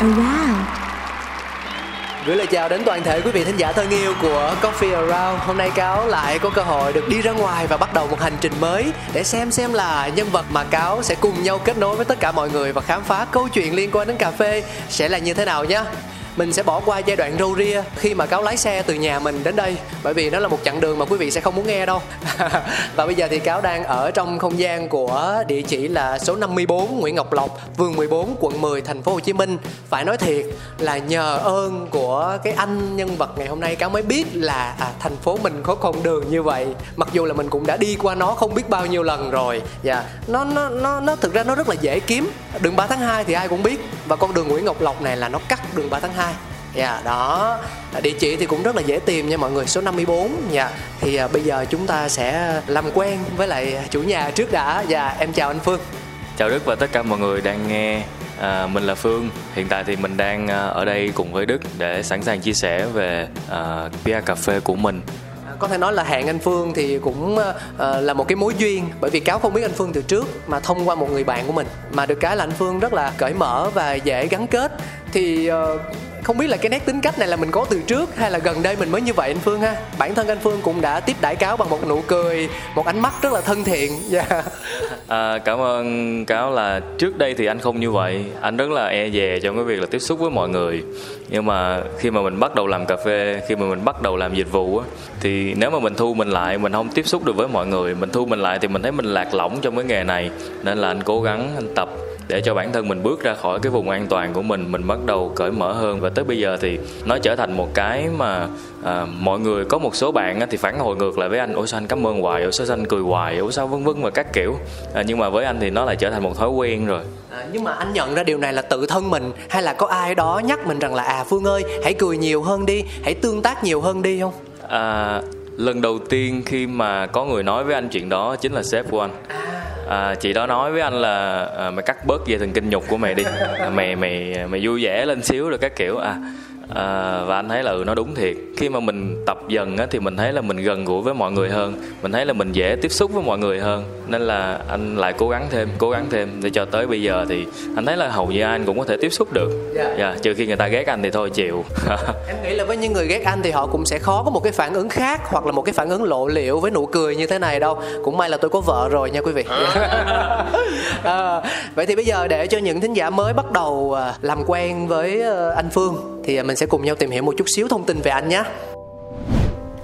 Oh, around Gửi lời chào đến toàn thể quý vị thính giả thân yêu của Coffee Around. Hôm nay Cáo lại có cơ hội được đi ra ngoài và bắt đầu một hành trình mới Để xem xem là nhân vật mà Cáo sẽ cùng nhau kết nối với tất cả mọi người Và khám phá câu chuyện liên quan đến cà phê sẽ là như thế nào nhé mình sẽ bỏ qua giai đoạn râu ria khi mà cáo lái xe từ nhà mình đến đây bởi vì nó là một chặng đường mà quý vị sẽ không muốn nghe đâu. Và bây giờ thì cáo đang ở trong không gian của địa chỉ là số 54 Nguyễn Ngọc Lộc phường 14 quận 10 thành phố Hồ Chí Minh. Phải nói thiệt là nhờ ơn của cái anh nhân vật ngày hôm nay cáo mới biết là à, thành phố mình có con đường như vậy. Mặc dù là mình cũng đã đi qua nó không biết bao nhiêu lần rồi. Dạ nó nó nó nó thực ra nó rất là dễ kiếm. Đường 3 tháng 2 thì ai cũng biết. Và con đường Nguyễn Ngọc Lộc này là nó cắt đường 3 tháng 2 Dạ đó. Địa chỉ thì cũng rất là dễ tìm nha mọi người Số 54 Dạ Thì à, bây giờ chúng ta sẽ làm quen với lại chủ nhà trước đã. Dạ em chào anh Phương. Chào Đức và tất cả mọi người đang nghe à, Mình là Phương. Hiện tại thì mình đang à, ở đây cùng với Đức Để sẵn sàng chia sẻ về à, PR cà phê của mình. À, có thể nói là hẹn anh Phương thì cũng ờ, là một cái mối duyên. Bởi vì cáo không biết anh Phương từ trước mà thông qua một người bạn của mình. Mà được cái là anh Phương rất là cởi mở và dễ gắn kết. Thì ờ, không biết là cái nét tính cách này là mình có từ trước hay là gần đây mình mới như vậy anh Phương ha? Bản thân anh Phương cũng đã tiếp đãi cáo bằng một nụ cười một ánh mắt rất là thân thiện. Dạ. À, Cảm ơn Cáo là trước đây thì anh không như vậy. Anh rất là e dè trong cái việc là tiếp xúc với mọi người. Nhưng mà khi mà mình bắt đầu làm cà phê Khi mà mình bắt đầu làm dịch vụ á Thì nếu mà mình thu mình lại Mình không tiếp xúc được với mọi người Mình thu mình lại thì mình thấy mình lạc lõng trong cái nghề này. Nên là anh cố gắng anh tập để cho bản thân mình bước ra khỏi cái vùng an toàn của mình mình bắt đầu cởi mở hơn. Và tới bây giờ thì nó trở thành một cái mà à, mọi người có một số bạn thì phản hồi ngược lại với anh ủa sao anh cảm ơn hoài? Ủa sao anh cười hoài? Ủa sao vân vân? Và các kiểu. À, nhưng mà với anh thì nó lại trở thành một thói quen rồi. À, nhưng mà anh nhận ra điều này là tự thân mình hay là có ai đó nhắc mình rằng là à Phương ơi hãy cười nhiều hơn đi hãy tương tác nhiều hơn đi không? À, lần đầu tiên khi mà có người nói với anh chuyện đó chính là sếp của anh. À, À, chị đó nói với anh là à, mày cắt bớt dây thần kinh nhục của mày đi. À, mày mày à, mày vui vẻ lên xíu rồi các kiểu. À À, và anh thấy là ừ, nó đúng thiệt. Khi mà mình tập dần á, thì mình thấy là mình gần gũi với mọi người hơn. Mình thấy là mình dễ tiếp xúc với mọi người hơn. Nên là anh lại cố gắng thêm cố gắng thêm để cho tới bây giờ thì anh thấy là hầu như anh cũng có thể tiếp xúc được. Dạ. dạ, trừ khi người ta ghét anh thì thôi chịu. Em nghĩ là với những người ghét anh thì họ cũng sẽ khó có một cái phản ứng khác hoặc là một cái phản ứng lộ liễu với nụ cười như thế này đâu. Cũng may là tôi có vợ rồi nha quý vị. À, vậy thì bây giờ để cho những thính giả mới bắt đầu à, làm quen với ờ, anh phương thì à, mình sẽ cùng nhau tìm hiểu một chút xíu thông tin về anh nhé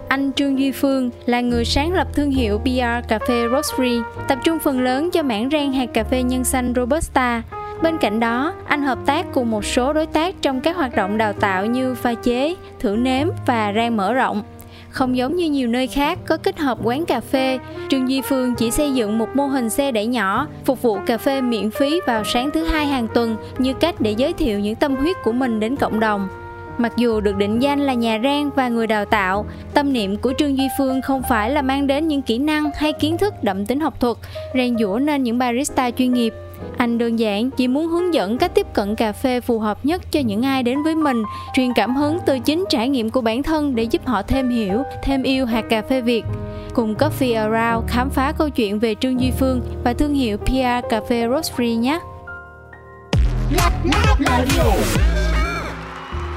Anh Trương Duy Phương là người sáng lập thương hiệu PR Cà phê Rosary, tập trung phần lớn cho mảng rang hạt cà phê nhân xanh Robusta. Bên cạnh đó, anh hợp tác cùng một số đối tác trong các hoạt động đào tạo như pha chế, thử nếm và rang mở rộng. Không giống như nhiều nơi khác có kết hợp quán cà phê, Trương Duy Phương chỉ xây dựng một mô hình xe đẩy nhỏ, phục vụ cà phê miễn phí vào sáng thứ hai hàng tuần như cách để giới thiệu những tâm huyết của mình đến cộng đồng. Mặc dù được định danh là nhà rang và người đào tạo, tâm niệm của Trương Duy Phương không phải là mang đến những kỹ năng hay kiến thức đậm tính học thuật, rèn dũa nên những barista chuyên nghiệp. Anh đơn giản chỉ muốn hướng dẫn cách tiếp cận cà phê phù hợp nhất cho những ai đến với mình, truyền cảm hứng từ chính trải nghiệm của bản thân để giúp họ thêm hiểu, thêm yêu hạt cà phê Việt. Cùng Coffee Around khám phá câu chuyện về Trương Duy Phương và thương hiệu PR Cà phê Rosary nhé!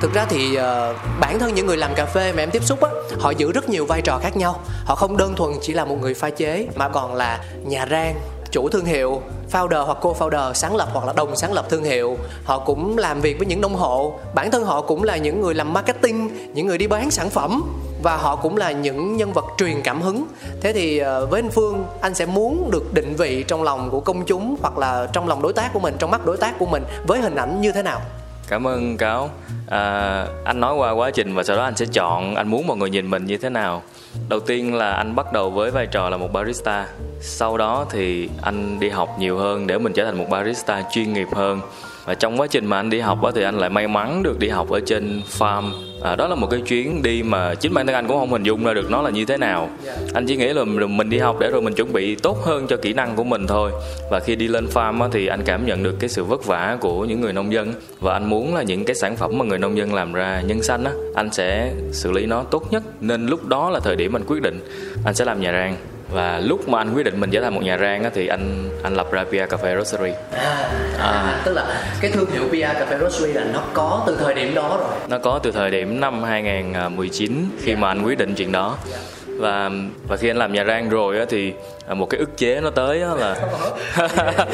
thực ra thì uh, bản thân những người làm cà phê mà em tiếp xúc á họ giữ rất nhiều vai trò khác nhau họ không đơn thuần chỉ là một người pha chế mà còn là nhà rang chủ thương hiệu founder hoặc co-founder sáng lập hoặc là đồng sáng lập thương hiệu. Họ cũng làm việc với những nông hộ. Bản thân họ cũng là những người làm marketing những người đi bán sản phẩm và họ cũng là những nhân vật truyền cảm hứng. Thế thì ờ, với anh phương anh sẽ muốn được định vị trong lòng của công chúng hoặc là trong lòng đối tác của mình trong mắt đối tác của mình với hình ảnh như thế nào? Cảm ơn cáo. À, anh nói qua quá trình và sau đó anh sẽ chọn anh muốn mọi người nhìn mình như thế nào? Đầu tiên là anh bắt đầu với vai trò là một barista. Sau đó thì anh đi học nhiều hơn để mình trở thành một barista chuyên nghiệp hơn và trong quá trình mà anh đi học á thì anh lại may mắn được đi học ở trên farm. À, đó là một cái chuyến đi mà chính bản thân anh cũng không hình dung ra được nó là như thế nào. Anh chỉ nghĩ là mình đi học để rồi mình chuẩn bị tốt hơn cho kỹ năng của mình thôi. Và khi đi lên farm á, thì anh cảm nhận được cái sự vất vả của những người nông dân. Và anh muốn là những cái sản phẩm mà người nông dân làm ra nhân xanh á anh sẽ xử lý nó tốt nhất. Nên lúc đó là thời điểm anh quyết định anh sẽ làm nhà rang và lúc mà anh quyết định mình trở thành một nhà rang á, thì anh anh lập ra Pia Cafe Roastery. À, à. tức là cái thương hiệu Pia Cafe Roastery là nó có từ thời điểm đó rồi. Nó có từ thời điểm năm 2019 khi mà anh quyết định chuyện đó. Và và khi anh làm nhà rang rồi á thì một cái ức chế nó tới là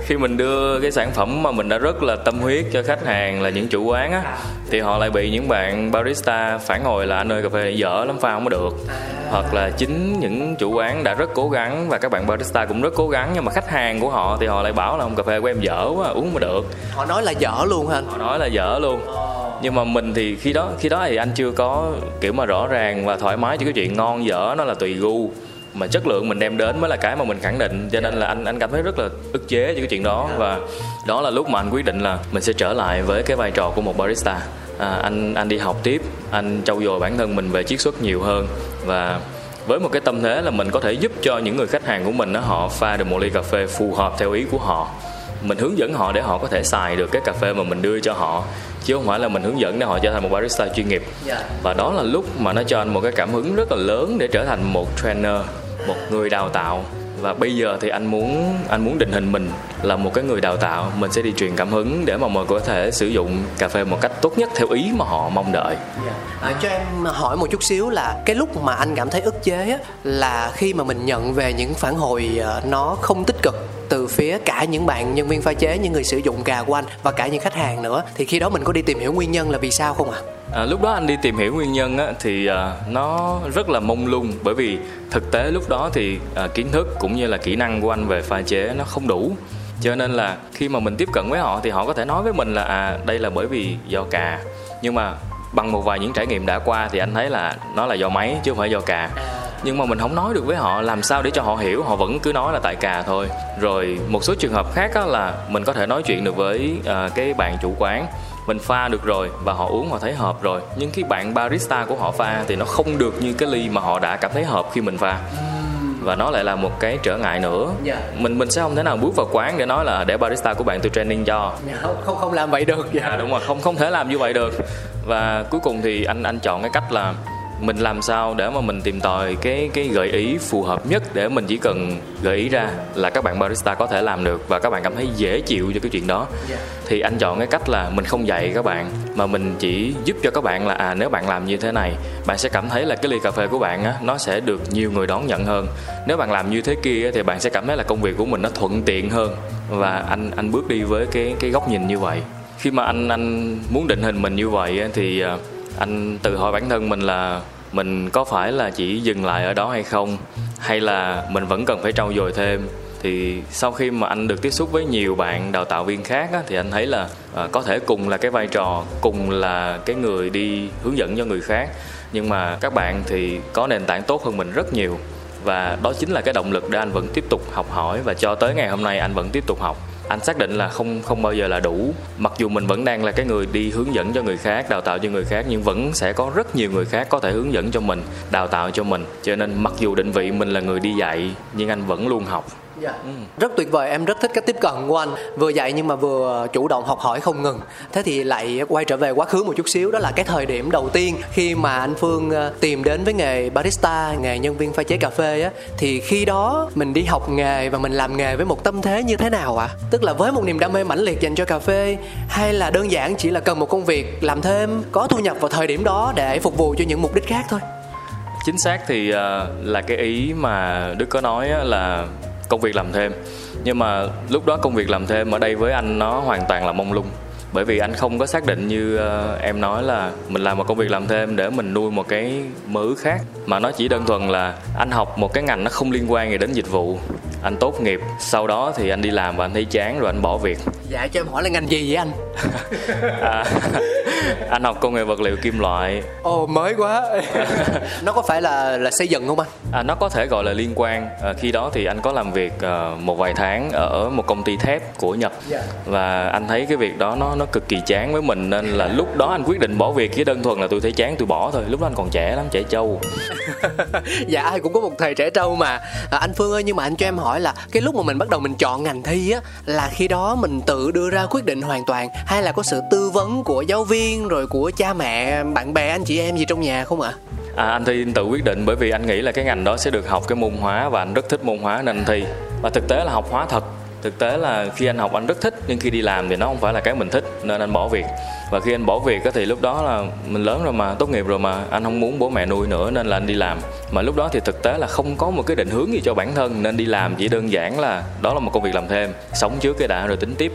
khi mình đưa cái sản phẩm mà mình đã rất là tâm huyết cho khách hàng là những chủ quán á thì họ lại bị những bạn barista phản hồi là anh ơi cà phê dở lắm pha không có được. Hoặc là chính những chủ quán đã rất cố gắng và các bạn barista cũng rất cố gắng nhưng mà khách hàng của họ thì họ lại bảo là ông cà phê của em dở quá uống mà được. Họ nói là dở luôn hả? Họ nói là dở luôn. Nhưng mà mình thì khi đó khi đó thì anh chưa có kiểu mà rõ ràng và thoải mái cho cái chuyện ngon dở nó là tùy gu mà chất lượng mình đem đến mới là cái mà mình khẳng định. Cho nên là anh anh cảm thấy rất là ức chế cho cái chuyện đó. Và đó là lúc mà anh quyết định là mình sẽ trở lại với cái vai trò của một barista. À, anh anh đi học tiếp anh trau dồi bản thân mình về chiết xuất nhiều hơn. Và với một cái tâm thế là mình có thể giúp cho những người khách hàng của mình đó, họ pha được một ly cà phê phù hợp theo ý của họ mình hướng dẫn họ để họ có thể xài được cái cà phê mà mình đưa cho họ chứ không phải là mình hướng dẫn để họ trở thành một barista chuyên nghiệp yeah. Dạ. và đó là lúc mà nó cho anh một cái cảm hứng rất là lớn để trở thành một trainer một người đào tạo và bây giờ thì anh muốn anh muốn định hình mình là một cái người đào tạo. Mình sẽ đi truyền cảm hứng để mà mọi người có thể sử dụng cà phê một cách tốt nhất theo ý mà họ mong đợi. Dạ. À, cho em hỏi một chút xíu là cái lúc mà anh cảm thấy ức chế á, là khi mà mình nhận về những phản hồi ờ, nó không tích cực từ phía cả những bạn nhân viên pha chế những người sử dụng cà của anh và cả những khách hàng nữa thì khi đó mình có đi tìm hiểu nguyên nhân là vì sao không ạ? à? À, lúc đó anh đi tìm hiểu nguyên nhân á, thì à, nó rất là mông lung. Bởi vì thực tế lúc đó thì à, kiến thức cũng như là kỹ năng của anh về pha chế nó không đủ. Cho nên là khi mà mình tiếp cận với họ thì họ có thể nói với mình là à đây là bởi vì do cà. Nhưng mà bằng một vài những trải nghiệm đã qua thì anh thấy là nó là do máy chứ không phải do cà. Nhưng mà mình không nói được với họ làm sao để cho họ hiểu? Họ vẫn cứ nói là tại cà thôi. Rồi một số trường hợp khác là mình có thể nói chuyện được với à, cái bạn chủ quán mình pha được rồi và họ uống họ thấy hợp rồi. Nhưng cái bạn barista của họ pha thì nó không được như cái ly mà họ đã cảm thấy hợp khi mình pha. Và nó lại là một cái trở ngại nữa. Yeah. Dạ. mình mình sẽ không thể nào bước vào quán để nói là để barista của bạn tôi training cho. Yeah, không không không làm vậy được dạ. Yeah, đúng rồi không không thể làm như vậy được. Và cuối cùng thì anh anh chọn cái cách là mình làm sao để mà mình tìm tòi cái cái gợi ý phù hợp nhất để mình chỉ cần gợi ý ra là các bạn barista có thể làm được và các bạn cảm thấy dễ chịu cho cái chuyện đó. Yeah. thì anh chọn cái cách là mình không dạy các bạn, mà mình chỉ giúp cho các bạn là à nếu bạn làm như thế này, bạn sẽ cảm thấy là cái ly cà phê của bạn á, nó sẽ được nhiều người đón nhận hơn. Nếu bạn làm như thế kia thì bạn sẽ cảm thấy là công việc của mình nó thuận tiện hơn. Và anh anh bước đi với cái cái góc nhìn như vậy. Khi mà anh anh muốn định hình mình như vậy thì à, anh tự hỏi bản thân mình là mình có phải là chỉ dừng lại ở đó hay không? Hay là mình vẫn cần phải trau dồi thêm? Thì sau khi mà anh được tiếp xúc với nhiều bạn đào tạo viên khác á, thì anh thấy là à, có thể cùng là cái vai trò cùng là cái người đi hướng dẫn cho người khác. Nhưng mà các bạn thì có nền tảng tốt hơn mình rất nhiều. Và đó chính là cái động lực để anh vẫn tiếp tục học hỏi và cho tới ngày hôm nay anh vẫn tiếp tục học anh xác định là không không bao giờ là đủ. Mặc dù mình vẫn đang là cái người đi hướng dẫn cho người khác, đào tạo cho người khác, nhưng vẫn sẽ có rất nhiều người khác có thể hướng dẫn cho mình, đào tạo cho mình. Cho nên mặc dù định vị mình là người đi dạy, nhưng anh vẫn luôn học. Dạ. Ừ. Rất tuyệt vời, em rất thích cách tiếp cận của anh Vừa dạy nhưng mà vừa chủ động học hỏi không ngừng Thế thì lại quay trở về quá khứ một chút xíu Đó là cái thời điểm đầu tiên khi mà anh Phương ờ, tìm đến với nghề barista Nghề nhân viên pha chế cà phê á Thì khi đó mình đi học nghề và mình làm nghề với một tâm thế như thế nào ạ? À? Tức là với một niềm đam mê mãnh liệt dành cho cà phê Hay là đơn giản chỉ là cần một công việc làm thêm Có thu nhập vào thời điểm đó để phục vụ cho những mục đích khác thôi chính xác thì uh, là cái ý mà đức có nói là công việc làm thêm. Nhưng mà lúc đó công việc làm thêm ở đây với anh nó hoàn toàn là mông lung bởi vì anh không có xác định như uh, em nói là mình làm một công việc làm thêm để mình nuôi một cái mơ ước khác. Mà nó chỉ đơn thuần là anh học một cái ngành nó không liên quan gì đến dịch vụ. Anh tốt nghiệp sau đó thì anh đi làm và anh thấy chán rồi anh bỏ việc. Dạ cho em hỏi là ngành gì vậy anh? À, anh học công nghệ vật liệu kim loại. Ồ mới quá. Nó có phải là là xây dựng không anh? À, nó có thể gọi là liên quan. À, khi đó thì anh có làm việc uh, một vài tháng ở một công ty thép của nhật. Yeah. Dạ. và anh thấy cái việc đó nó nó cực kỳ chán với mình nên là lúc đó anh quyết định bỏ việc chỉ đơn thuần là tôi thấy chán tôi bỏ thôi. Lúc đó anh còn trẻ lắm trẻ trâu. Dạ ai cũng có một thời trẻ trâu mà. À, anh phương ơi nhưng mà anh cho em hỏi là cái lúc mà mình bắt đầu mình chọn ngành thi á là khi đó mình tự đưa ra quyết định hoàn toàn hay là có sự tư vấn của giáo viên rồi của cha mẹ bạn bè anh chị em gì trong nhà không ạ? À? à anh thi tự quyết định bởi vì anh nghĩ là cái ngành đó sẽ được học cái môn hóa và anh rất thích môn hóa nên anh thi. Và thực tế là học hóa thật thực tế là khi anh học anh rất thích nhưng khi đi làm thì nó không phải là cái mình thích nên anh bỏ việc. Và khi anh bỏ việc thì lúc đó là mình lớn rồi mà tốt nghiệp rồi mà anh không muốn bố mẹ nuôi nữa nên là anh đi làm. Mà lúc đó thì thực tế là không có một cái định hướng gì cho bản thân nên đi làm chỉ đơn giản là đó là một công việc làm thêm sống trước cái đã rồi tính tiếp.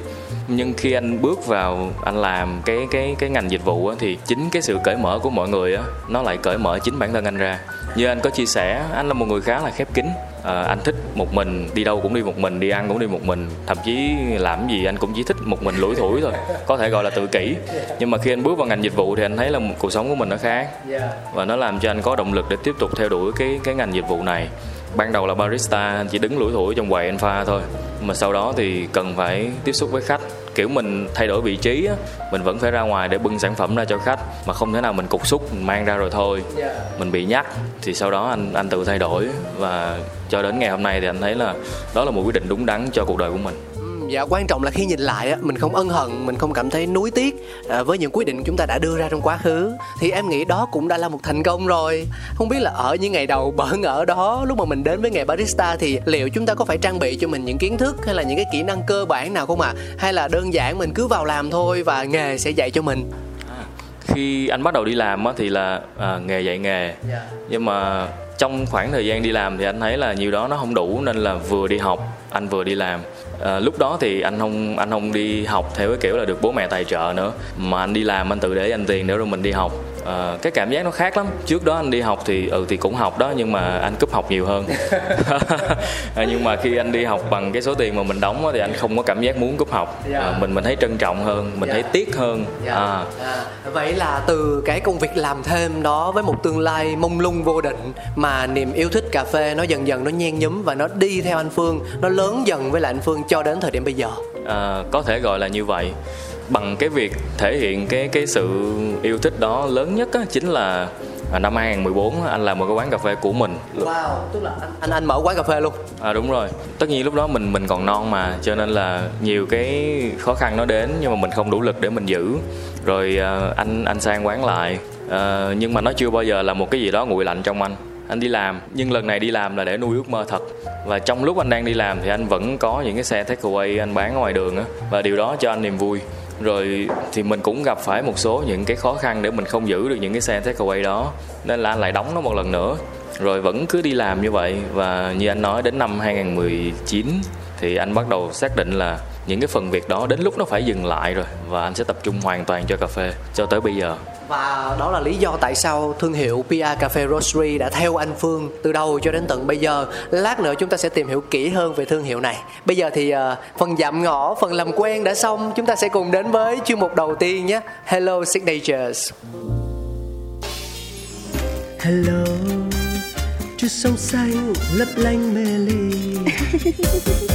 Nhưng khi anh bước vào anh làm cái cái cái ngành dịch vụ á, thì chính cái sự cởi mở của mọi người á nó lại cởi mở chính bản thân anh ra như anh có chia sẻ anh là một người khá là khép kín. À, anh thích một mình đi đâu cũng đi một mình đi ăn cũng đi một mình. Thậm chí làm gì anh cũng chỉ thích một mình lủi thủi thôi có thể gọi là tự kỷ. Nhưng mà khi anh bước vào ngành dịch vụ thì anh thấy là cuộc sống của mình nó khác. Và nó làm cho anh có động lực để tiếp tục theo đuổi cái cái ngành dịch vụ này. Ban đầu là barista anh chỉ đứng lủi thủi trong quầy anh pha thôi. Mà sau đó thì cần phải tiếp xúc với khách kiểu mình thay đổi vị trí á mình vẫn phải ra ngoài để bưng sản phẩm ra cho khách mà không thể nào mình cục xúc mình mang ra rồi thôi. Mình bị nhắc thì sau đó anh anh tự thay đổi. Và cho đến ngày hôm nay thì anh thấy là đó là một quyết định đúng đắn cho cuộc đời của mình dạ quan trọng là khi nhìn lại á mình không ân hận mình không cảm thấy nuối tiếc à, với những quyết định chúng ta đã đưa ra trong quá khứ thì em nghĩ đó cũng đã là một thành công rồi không biết là ở những ngày đầu bỡ ngỡ đó lúc mà mình đến với nghề barista thì liệu chúng ta có phải trang bị cho mình những kiến thức hay là những cái kỹ năng cơ bản nào không ạ à? hay là đơn giản mình cứ vào làm thôi và nghề sẽ dạy cho mình à, khi anh bắt đầu đi làm á thì là à, nghề dạy nghề yeah. Dạ. nhưng mà trong khoảng thời gian đi làm thì anh thấy là nhiều đó nó không đủ nên là vừa đi học anh vừa đi làm à, lúc đó thì anh không anh không đi học theo cái kiểu là được bố mẹ tài trợ nữa. Mà anh đi làm anh tự để dành tiền để rồi mình đi học à, cái cảm giác nó khác lắm. Trước đó anh đi học thì ừ thì cũng học đó nhưng mà anh cúp học nhiều hơn. À, nhưng mà khi anh đi học bằng cái số tiền mà mình đóng thì anh không có cảm giác muốn cúp học. À, mình mình thấy trân trọng hơn mình thấy tiếc hơn. À. À, vậy là từ cái công việc làm thêm đó với một tương lai mông lung vô định mà niềm yêu thích cà phê nó dần dần nó nhen nhúm và nó đi theo anh phương nó lớn dần với lại anh phương cho đến thời điểm bây giờ? À, có thể gọi là như vậy bằng cái việc thể hiện cái cái sự yêu thích đó lớn nhất á, chính là À, năm 2014 anh làm một cái quán cà phê của mình. Wow, tức là anh anh, anh mở quán cà phê luôn. À đúng rồi. Tất nhiên lúc đó mình mình còn non mà cho nên là nhiều cái khó khăn nó đến nhưng mà mình không đủ lực để mình giữ. Rồi à, anh anh sang quán lại. À, nhưng mà nó chưa bao giờ là một cái gì đó nguội lạnh trong anh anh đi làm nhưng lần này đi làm là để nuôi ước mơ thật và trong lúc anh đang đi làm thì anh vẫn có những cái xe takeaway anh bán ở ngoài đường á và điều đó cho anh niềm vui rồi thì mình cũng gặp phải một số những cái khó khăn để mình không giữ được những cái xe takeaway đó. Nên là anh lại đóng nó một lần nữa. Rồi vẫn cứ đi làm như vậy. Và như anh nói, đến năm 2019 thì anh bắt đầu xác định là những cái phần việc đó đến lúc nó phải dừng lại rồi. Và anh sẽ tập trung hoàn toàn cho cà phê cho tới bây giờ và đó là lý do tại sao thương hiệu PR Cafe Roastery đã theo anh Phương từ đầu cho đến tận bây giờ. Lát nữa chúng ta sẽ tìm hiểu kỹ hơn về thương hiệu này. Bây giờ thì uh, phần dặm ngõ, phần làm quen đã xong, chúng ta sẽ cùng đến với chuyên mục đầu tiên nhé. Hello Signatures. Hello, chút sông xanh lấp lánh mê ly.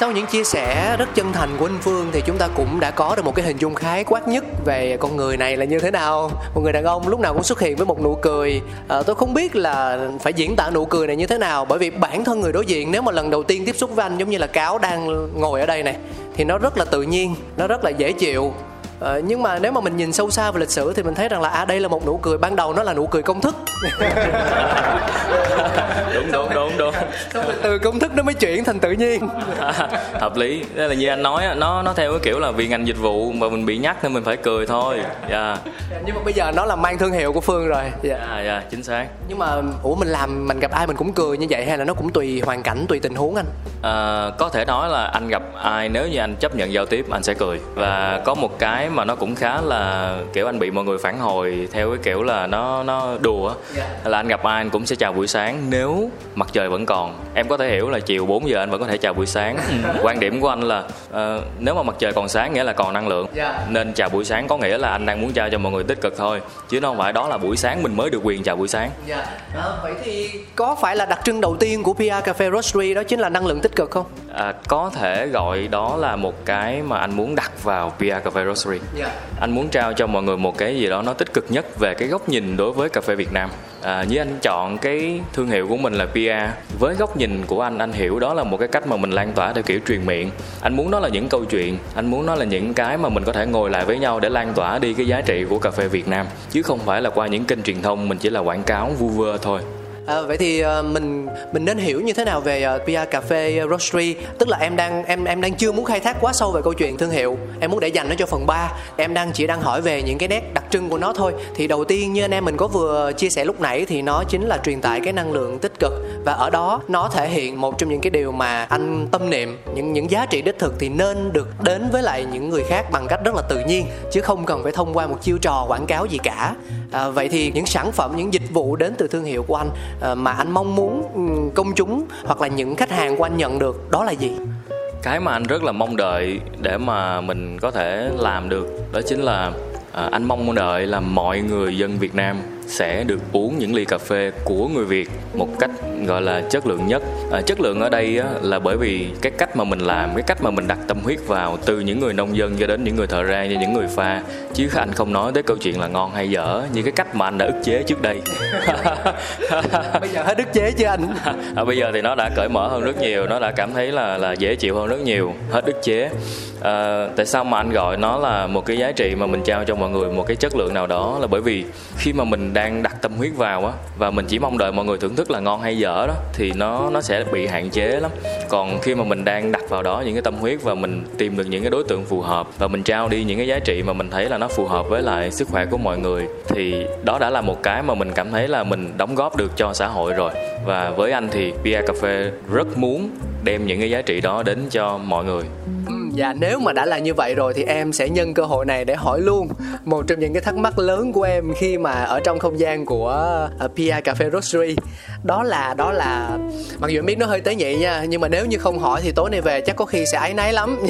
sau những chia sẻ rất chân thành của anh Phương thì chúng ta cũng đã có được một cái hình dung khái quát nhất về con người này là như thế nào. Một người đàn ông lúc nào cũng xuất hiện với một nụ cười. À, tôi không biết là phải diễn tả nụ cười này như thế nào bởi vì bản thân người đối diện nếu mà lần đầu tiên tiếp xúc với anh giống như là cáo đang ngồi ở đây này thì nó rất là tự nhiên, nó rất là dễ chịu Ờ, nhưng mà nếu mà mình nhìn sâu xa về lịch sử thì mình thấy rằng là à đây là một nụ cười ban đầu nó là nụ cười công thức. Đúng đúng đúng đúng. Xong rồi từ công thức nó mới chuyển thành tự nhiên. Hợp lý. Đây là như anh nói nó nó theo cái kiểu là vì ngành dịch vụ mà mình bị nhắc nên mình phải cười thôi. Dạ. Nhưng mà bây giờ nó là mang thương hiệu của phương rồi. Dạ. Dạ dạ chính xác. Nhưng mà ủa mình làm mình gặp ai mình cũng cười như vậy hay là nó cũng tùy hoàn cảnh tùy tình huống anh? À, có thể nói là anh gặp ai nếu như anh chấp nhận giao tiếp anh sẽ cười. Và có một cái mà nó cũng khá là kiểu anh bị mọi người phản hồi theo cái kiểu là nó nó đùa Dạ. là anh gặp ai anh cũng sẽ chào buổi sáng. Nếu mặt trời vẫn còn em có thể hiểu là chiều 4 giờ anh vẫn có thể chào buổi sáng. Quan điểm của anh là ờ, nếu mà mặt trời còn sáng nghĩa là còn năng lượng. Dạ. nên chào buổi sáng có nghĩa là anh đang muốn trao cho mọi người tích cực thôi. Chứ nó không phải đó là buổi sáng mình mới được quyền chào buổi sáng. Dạ. Vậy thì có phải là đặc trưng đầu tiên của PR Cafe Roastery đó chính là năng lượng tích cực không? À, có thể gọi đó là một cái mà anh muốn đặt vào PR Cafe Roastery. Dạ. Anh muốn trao cho mọi người một cái gì đó nó tích cực nhất về cái góc nhìn đối với cà phê Việt Nam. À, như anh chọn cái thương hiệu của mình là PR với góc nhìn của anh anh hiểu đó là một cái cách mà mình lan tỏa theo kiểu truyền miệng anh muốn nó là những câu chuyện anh muốn nó là những cái mà mình có thể ngồi lại với nhau để lan tỏa đi cái giá trị của cà phê Việt Nam chứ không phải là qua những kênh truyền thông mình chỉ là quảng cáo vu vơ thôi À, vậy thì uh, mình mình nên hiểu như thế nào về ờ, uh, PR Cà phê ờ, Roastery? Tức là em đang em em đang chưa muốn khai thác quá sâu về câu chuyện thương hiệu. Em muốn để dành nó cho phần 3 em đang chỉ đang hỏi về những cái nét đặc trưng của nó thôi. Thì đầu tiên như anh em mình có vừa chia sẻ lúc nãy thì nó chính là truyền tải cái năng lượng tích cực. Và ở đó nó thể hiện một trong những cái điều mà anh tâm niệm những những giá trị đích thực thì nên được đến với lại những người khác bằng cách rất là tự nhiên chứ không cần phải thông qua một chiêu trò quảng cáo gì cả à, vậy thì những sản phẩm những dịch vụ đến từ thương hiệu của anh à, mà anh mong muốn ừ, công chúng hoặc là những khách hàng của anh nhận được đó là gì? Cái mà anh rất là mong đợi để mà mình có thể làm được đó chính là à, anh mong đợi là mọi người dân Việt Nam sẽ được uống những ly cà phê của người Việt một cách gọi là chất lượng nhất. À, chất lượng ở đây á, là bởi vì cái cách mà mình làm cái cách mà mình đặt tâm huyết vào từ những người nông dân cho đến những người thợ rang cho những người pha. Chứ anh không nói tới câu chuyện là ngon hay dở như cái cách mà anh đã ức chế trước đây. Bây giờ hết đức chế chưa anh? À, bây giờ thì nó đã cởi mở hơn rất nhiều nó đã cảm thấy là là dễ chịu hơn rất nhiều. Hết ức chế à, tại sao mà anh gọi nó là một cái giá trị mà mình trao cho mọi người một cái chất lượng nào đó? Là bởi vì khi mà mình đang đặt tâm huyết vào á và mình chỉ mong đợi mọi người thưởng thức là ngon hay dở đó thì nó nó sẽ bị hạn chế lắm. Còn khi mà mình đang đặt vào đó những cái tâm huyết và mình tìm được những cái đối tượng phù hợp và mình trao đi những cái giá trị mà mình thấy là nó phù hợp với lại sức khỏe của mọi người thì đó đã là một cái mà mình cảm thấy là mình đóng góp được cho xã hội rồi. Và với anh thì Pia Cafe rất muốn đem những cái giá trị đó đến cho mọi người. Dạ nếu mà đã là như vậy rồi thì em sẽ nhân cơ hội này để hỏi luôn. Một trong những cái thắc mắc lớn của em khi mà ở trong không gian của ờ, uh, PR Cafe Roastery đó là đó là mặc dù em biết nó hơi tế nhị nha nhưng mà nếu như không hỏi thì tối nay về chắc có khi sẽ áy náy lắm.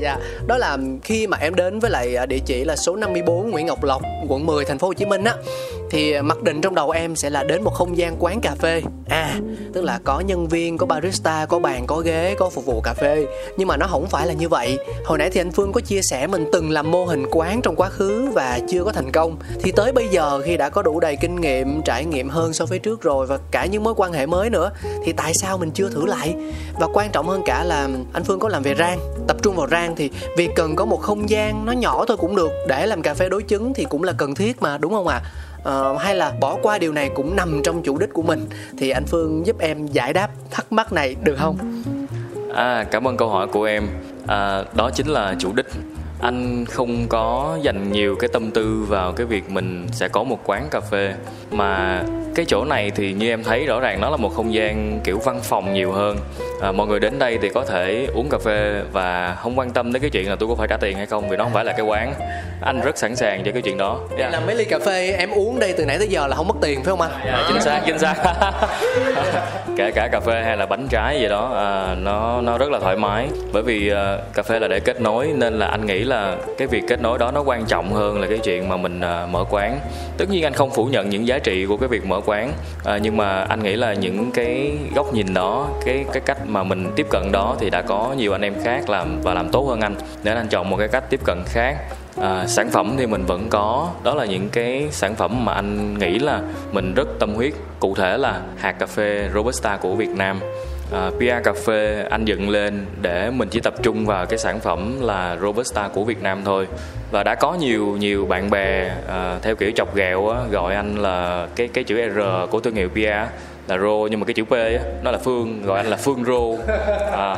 Dạ. Đó là khi mà em đến với lại uh, địa chỉ là số 54 Nguyễn Ngọc Lộc quận 10 thành phố Hồ Chí Minh á thì mặc định trong đầu em sẽ là đến một không gian quán cà phê. À tức là có nhân viên có barista có bàn có ghế có phục vụ cà phê. Nhưng mà nó không phải là như vậy. Hồi nãy thì anh phương có chia sẻ mình từng làm mô hình quán trong quá khứ và chưa có thành công. Thì tới bây giờ khi đã có đủ đầy kinh nghiệm trải nghiệm hơn so với trước rồi và cả những mối quan hệ mới nữa thì tại sao mình chưa thử lại và quan trọng hơn cả là anh phương có làm về rang tập trung vào rang thì việc cần có một không gian nó nhỏ thôi cũng được để làm cà phê đối chứng thì cũng là cần thiết mà đúng không ạ à? Ờ, hay là bỏ qua điều này cũng nằm trong chủ đích của mình thì anh Phương giúp em giải đáp thắc mắc này được không? À, cảm ơn câu hỏi của em. À, đó chính là chủ đích. Anh không có dành nhiều cái tâm tư vào cái việc mình sẽ có một quán cà phê mà cái chỗ này thì như em thấy rõ ràng nó là một không gian kiểu văn phòng nhiều hơn. À, mọi người đến đây thì có thể uống cà phê và không quan tâm đến cái chuyện là tôi có phải trả tiền hay không vì nó không phải là cái quán. Anh rất sẵn sàng cho cái chuyện đó. Là mấy ly cà phê em uống đây từ nãy tới giờ là không mất tiền phải không anh? Dạ, chính xác chính xác. Kể cả cà phê hay là bánh trái gì đó à, nó nó rất là thoải mái. Bởi vì à, cà phê là để kết nối nên là anh nghĩ là cái việc kết nối đó nó quan trọng hơn là cái chuyện mà mình à, mở quán. Tất nhiên anh không phủ nhận những giá trị của cái việc mở quán. À, nhưng mà anh nghĩ là những cái góc nhìn đó cái cái cách mà mình tiếp cận đó thì đã có nhiều anh em khác làm và làm tốt hơn anh. Nên anh chọn một cái cách tiếp cận khác. À, sản phẩm thì mình vẫn có. Đó là những cái sản phẩm mà anh nghĩ là mình rất tâm huyết. Cụ thể là hạt cà phê robusta của Việt Nam. À, uh, PR cà phê anh dựng lên để mình chỉ tập trung vào cái sản phẩm là robusta của Việt Nam thôi. Và đã có nhiều nhiều bạn bè uh, theo kiểu chọc ghẹo á, gọi anh là cái cái chữ R của thương hiệu PR là rô nhưng mà cái chữ p á nó là phương gọi anh là phương rô. À.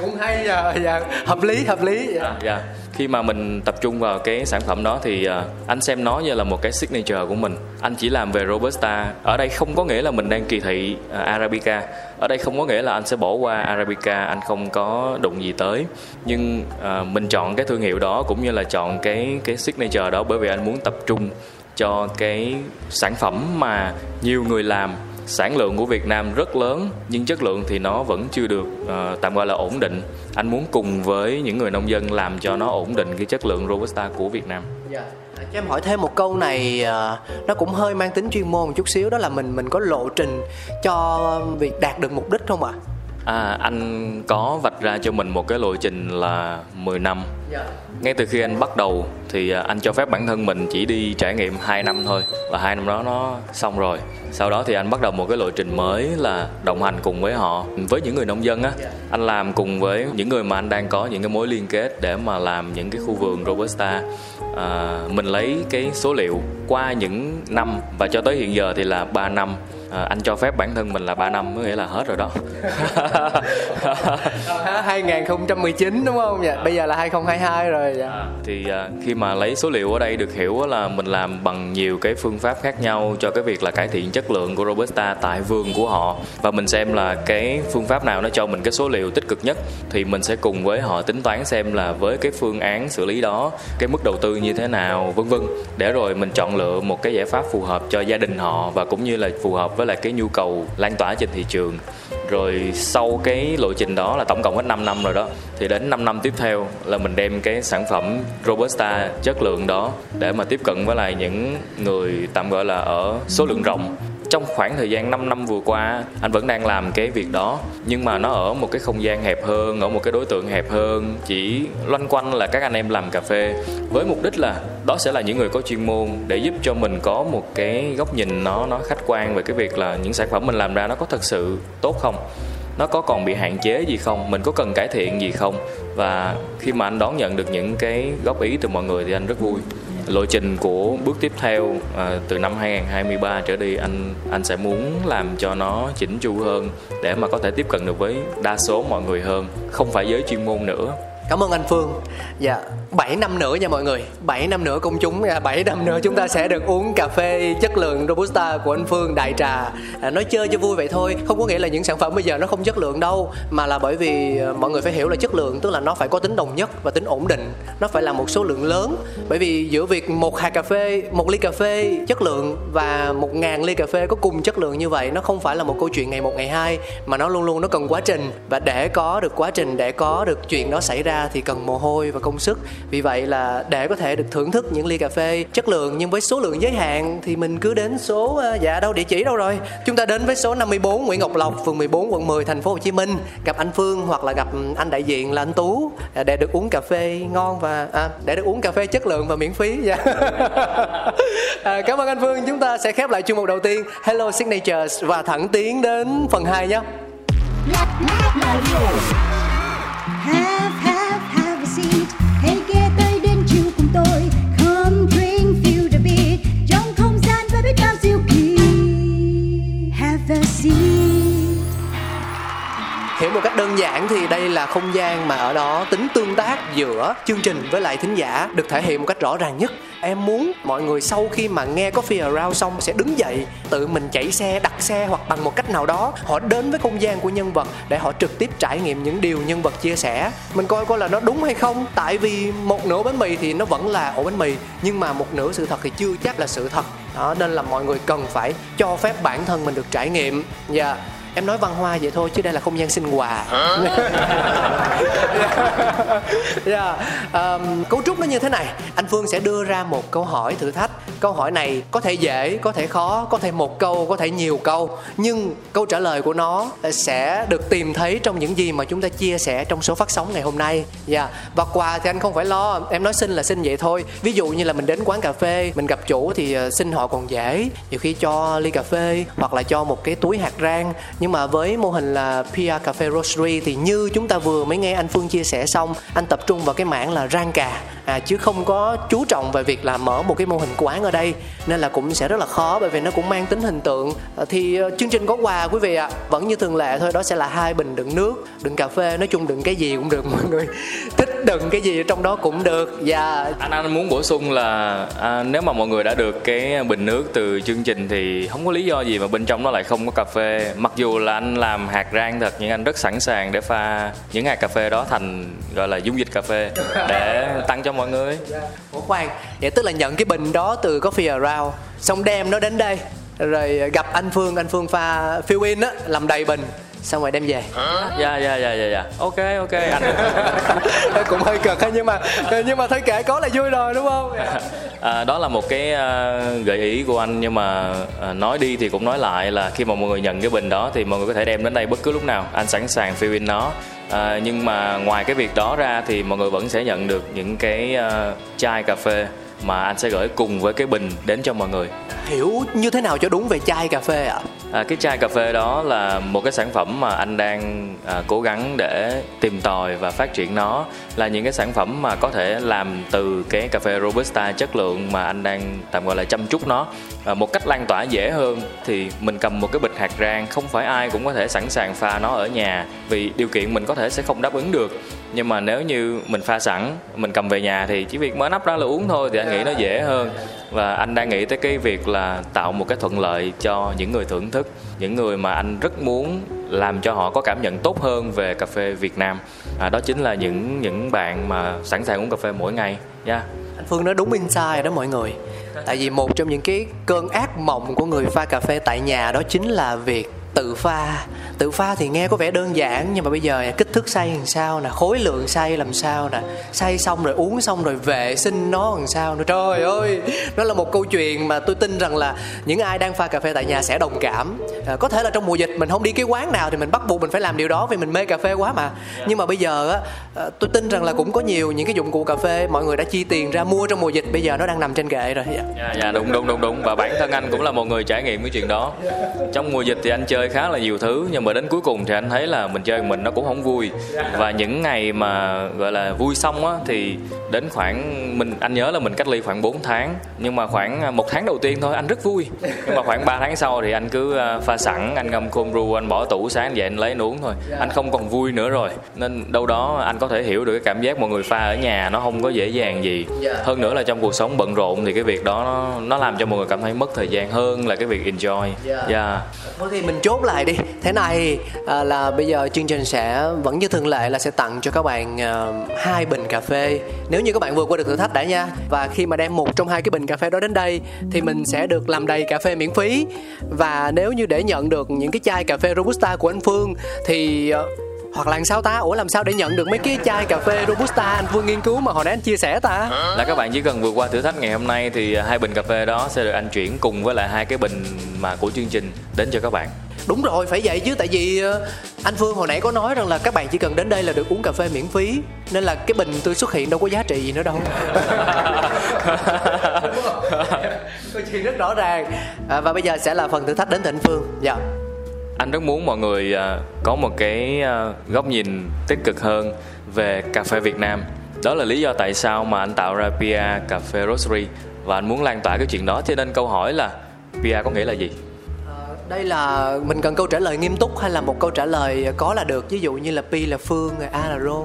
cũng hay dạ, dạ hợp lý hợp lý dạ. À, dạ. Khi mà mình tập trung vào cái sản phẩm đó thì uh, anh xem nó như là một cái signature của mình. Anh chỉ làm về robusta. Ở đây không có nghĩa là mình đang kỳ thị uh, arabica. Ở đây không có nghĩa là anh sẽ bỏ qua arabica anh không có đụng gì tới. Nhưng uh, mình chọn cái thương hiệu đó cũng như là chọn cái cái signature đó bởi vì anh muốn tập trung cho cái sản phẩm mà nhiều người làm sản lượng của Việt Nam rất lớn nhưng chất lượng thì nó vẫn chưa được uh, tạm gọi là ổn định anh muốn cùng với những người nông dân làm cho nó ổn định cái chất lượng robusta của Việt Nam yeah. Dạ. cho em hỏi thêm một câu này uh, nó cũng hơi mang tính chuyên môn một chút xíu đó là mình mình có lộ trình cho việc đạt được mục đích không ạ à? À, anh có vạch ra cho mình một cái lộ trình là 10 năm. Dạ. Ngay từ khi anh bắt đầu thì à, anh cho phép bản thân mình chỉ đi trải nghiệm 2 năm thôi và hai năm đó nó xong rồi. Sau đó thì anh bắt đầu một cái lộ trình mới là đồng hành cùng với họ, với những người nông dân á. Dạ. Anh làm cùng với những người mà anh đang có những cái mối liên kết để mà làm những cái khu vườn robusta. À, mình lấy cái số liệu qua những năm và cho tới hiện giờ thì là 3 năm à, anh cho phép bản thân mình là 3 năm có nghĩa là hết rồi đó. 2019 đúng không? Dạ bây giờ là 2022 rồi dạ. à, thì à, khi mà lấy số liệu ở đây được hiểu là mình làm bằng nhiều cái phương pháp khác nhau cho cái việc là cải thiện chất lượng của robusta tại vườn của họ. Và mình xem là cái phương pháp nào nó cho mình cái số liệu tích cực nhất thì mình sẽ cùng với họ tính toán xem là với cái phương án xử lý đó cái mức đầu tư như thế nào vân vân. Để rồi mình chọn lựa một cái giải pháp phù hợp cho gia đình họ và cũng như là phù hợp với với lại cái nhu cầu lan tỏa trên thị trường. Rồi sau cái lộ trình đó là tổng cộng hết 5 năm rồi đó, thì đến 5 năm tiếp theo là mình đem cái sản phẩm robusta chất lượng đó để mà tiếp cận với lại những người tạm gọi là ở số lượng rộng trong khoảng thời gian 5 năm vừa qua, anh vẫn đang làm cái việc đó. Nhưng mà nó ở một cái không gian hẹp hơn, ở một cái đối tượng hẹp hơn. Chỉ loanh quanh là các anh em làm cà phê, với mục đích là đó sẽ là những người có chuyên môn để giúp cho mình có một cái góc nhìn nó nó khách quan về cái việc là những sản phẩm mình làm ra nó có thật sự tốt không? Nó có còn bị hạn chế gì không? Mình có cần cải thiện gì không? Và khi mà anh đón nhận được những cái góp ý từ mọi người thì anh rất vui lộ trình của bước tiếp theo à, từ năm 2023 trở đi anh anh sẽ muốn làm cho nó chỉnh chu hơn để mà có thể tiếp cận được với đa số mọi người hơn không phải giới chuyên môn nữa. Cảm ơn anh phương. Dạ. 7 năm nữa nha mọi người. 7 năm nữa công chúng. À, 7 năm nữa chúng ta sẽ được uống cà phê chất lượng Robusta của anh Phương đại trà. À, nói chơi cho vui vậy thôi. Không có nghĩa là những sản phẩm bây giờ nó không chất lượng đâu mà là bởi vì à, mọi người phải hiểu là chất lượng tức là nó phải có tính đồng nhất và tính ổn định. Nó phải là một số lượng lớn. Bởi vì giữa việc một hạt cà phê một ly cà phê chất lượng và một ngàn ly cà phê có cùng chất lượng như vậy nó không phải là một câu chuyện ngày một ngày hai mà nó luôn luôn nó cần quá trình. Và để có được quá trình để có được chuyện đó xảy ra thì cần mồ hôi và công sức vì vậy là để có thể được thưởng thức những ly cà phê chất lượng nhưng với số lượng giới hạn thì mình cứ đến số ờ, dạ đâu địa chỉ đâu rồi? Chúng ta đến với số 54 Nguyễn Ngọc Lộc phường 14 quận 10 thành phố Hồ Chí Minh. Gặp anh Phương hoặc là gặp ừ, anh đại diện là anh Tú à, để được uống cà phê ngon và à, để được uống cà phê chất lượng và miễn phí dạ. à, cảm ơn anh Phương. Chúng ta sẽ khép lại chương mục đầu tiên. Hello Signatures và thẳng tiến đến phần 2 nhé. Hey. Hiểu một cách đơn giản thì đây là không gian mà ở đó tính tương tác giữa chương trình với lại thính giả, được thể hiện một cách rõ ràng nhất. Em muốn mọi người sau khi mà nghe Coffee Around xong sẽ đứng dậy, tự mình chạy xe, đặt xe hoặc bằng một cách nào đó. Họ đến với không gian của nhân vật để họ trực tiếp trải nghiệm những điều nhân vật chia sẻ. Mình coi coi là nó đúng hay không. Tại vì một nửa bánh mì thì nó vẫn là ổ bánh mì, nhưng mà một nửa sự thật thì chưa chắc là sự thật. Đó, nên là mọi người cần phải cho phép bản thân mình được trải nghiệm. Và yeah em nói văn hoa vậy thôi chứ đây là không gian sinh quà yeah. um, cấu trúc nó như thế này. Anh phương sẽ đưa ra một câu hỏi thử thách câu hỏi này có thể dễ có thể khó có thể một câu có thể nhiều câu. Nhưng câu trả lời của nó sẽ được tìm thấy trong những gì mà chúng ta chia sẻ trong số phát sóng ngày hôm nay. Dạ. Yeah. và quà thì anh không phải lo. Em nói xin là xin vậy thôi. Ví dụ như là mình đến quán cà phê mình gặp chủ thì ờ, xin họ còn dễ. Nhiều khi cho ly cà phê hoặc là cho một cái túi hạt rang. Nhưng mà với mô hình là PR Cafe Roastery thì như chúng ta vừa mới nghe anh Phương chia sẻ xong anh tập trung vào cái mảng là rang cà. À, chứ không có chú trọng về việc là mở một cái mô hình quán ở đây nên là cũng sẽ rất là khó bởi vì nó cũng mang tính hình tượng. À, thì uh, chương trình có quà quý vị ạ. À. vẫn như thường lệ thôi đó sẽ là hai bình đựng nước đựng cà phê nói chung đựng cái gì cũng được mọi người. Thích đựng cái gì trong đó cũng được. Và anh anh muốn bổ sung là à, nếu mà mọi người đã được cái bình nước từ chương trình thì không có lý do gì mà bên trong nó lại không có cà phê. Mặc dù là anh làm hạt rang thật nhưng anh rất sẵn sàng để pha những hạt cà phê đó thành gọi là dung dịch cà phê để tăng cho mọi người. Ủa khoan vậy tức là nhận cái bình đó từ Coffee Around. Xong đem nó đến đây rồi gặp anh Phương anh Phương pha fill in á làm đầy bình xong rồi đem về. Dạ dạ dạ dạ dạ. Ok ok. Anh cũng hơi cực ha nhưng mà nhưng mà thấy kể có là vui rồi đúng không? À, đó là một cái uh, gợi ý của anh nhưng mà uh, nói đi thì cũng nói lại là khi mà mọi người nhận cái bình đó thì mọi người có thể đem đến đây bất cứ lúc nào. Anh sẵn sàng fill in nó. À, nhưng mà ngoài cái việc đó ra thì mọi người vẫn sẽ nhận được những cái uh, chai cà phê mà anh sẽ gửi cùng với cái bình đến cho mọi người. Hiểu như thế nào cho đúng về chai cà phê ạ? À? à, cái chai cà phê đó là một cái sản phẩm mà anh đang à, cố gắng để tìm tòi và phát triển nó. Là những cái sản phẩm mà có thể làm từ cái cà phê robusta chất lượng mà anh đang tạm gọi là chăm chút nó à, một cách lan tỏa dễ hơn thì mình cầm một cái bịch hạt rang không phải ai cũng có thể sẵn sàng pha nó ở nhà vì điều kiện mình có thể sẽ không đáp ứng được. Nhưng mà nếu như mình pha sẵn mình cầm về nhà thì chỉ việc mở nắp ra là uống thôi thì anh nghĩ nó dễ hơn. Và anh đang nghĩ tới cái việc là tạo một cái thuận lợi cho những người thưởng thức những người mà anh rất muốn làm cho họ có cảm nhận tốt hơn về cà phê Việt Nam. À, đó chính là những những bạn mà sẵn sàng uống cà phê mỗi ngày nha. yeah anh Phương nói đúng insight đó mọi người. Tại vì một trong những cái cơn ác mộng của người pha cà phê tại nhà đó chính là việc tự pha. Tự pha thì nghe có vẻ đơn giản nhưng mà bây giờ kích thước xay làm sao nè khối lượng xay làm sao nè xay xong rồi uống xong rồi vệ sinh nó làm sao nữa trời ơi nó là một câu chuyện mà tôi tin rằng là những ai đang pha cà phê tại nhà sẽ đồng cảm. À, có thể là trong mùa dịch mình không đi cái quán nào thì mình bắt buộc mình phải làm điều đó vì mình mê cà phê quá mà. Nhưng mà bây giờ á à, tôi tin rằng là cũng có nhiều những cái dụng cụ cà phê mọi người đã chi tiền ra mua trong mùa dịch bây giờ nó đang nằm trên kệ rồi. Dạ dạ đúng đúng đúng đúng. Và bản thân anh cũng là một người trải nghiệm cái chuyện đó. Trong mùa dịch thì anh chơi khá là nhiều thứ nhưng mà đến cuối cùng thì anh thấy là mình chơi mình nó cũng không vui. Và những ngày mà gọi là vui xong á thì đến khoảng mình anh nhớ là mình cách ly khoảng 4 tháng nhưng mà khoảng à, một tháng đầu tiên thôi anh rất vui. Nhưng mà khoảng 3 tháng sau thì anh cứ à, pha sẵn anh ngâm cold brew anh bỏ tủ sáng dậy anh lấy anh uống thôi. Anh không còn vui nữa rồi. Nên đâu đó anh có thể hiểu được cái cảm giác mọi người pha ở nhà nó không có dễ dàng gì. Hơn nữa là trong cuộc sống bận rộn thì cái việc đó nó, nó làm cho mọi người cảm thấy mất thời gian hơn là cái việc enjoy. Yeah. yeah. thôi thì mình chốt lại đi. Thế này à, là bây giờ chương trình sẽ vẫn như thường lệ là sẽ tặng cho các bạn uh, hai bình cà phê. Nếu như các bạn vượt qua được thử thách đã nha. Và khi mà đem một trong hai cái bình cà phê đó đến đây thì mình sẽ được làm đầy cà phê miễn phí. Và nếu như để nhận được những cái chai cà phê robusta của anh phương thì à, hoặc là làm sao ta? Ủa làm sao để nhận được mấy cái chai cà phê robusta anh phương nghiên cứu mà hồi nãy anh chia sẻ ta? Là các bạn chỉ cần vượt qua thử thách ngày hôm nay thì hai bình cà phê đó sẽ được anh chuyển cùng với lại hai cái bình mà của chương trình đến cho các bạn đúng rồi phải vậy chứ. Tại vì ờ, anh phương hồi nãy có nói rằng là các bạn chỉ cần đến đây là được uống cà phê miễn phí nên là cái bình tôi xuất hiện đâu có giá trị gì nữa đâu. Câu chuyện rất rõ ràng. À, và bây giờ sẽ là phần thử thách đến từ anh phương. Dạ. Anh rất muốn mọi người à, có một cái à, góc nhìn tích cực hơn về cà phê Việt Nam. Đó là lý do tại sao mà anh tạo ra Pia cà phê roastery và anh muốn lan tỏa cái chuyện đó. Cho nên câu hỏi là Pia có nghĩa là gì đây là mình cần câu trả lời nghiêm túc hay là một câu trả lời có là được? Ví dụ như là pi là phương rồi a là rô.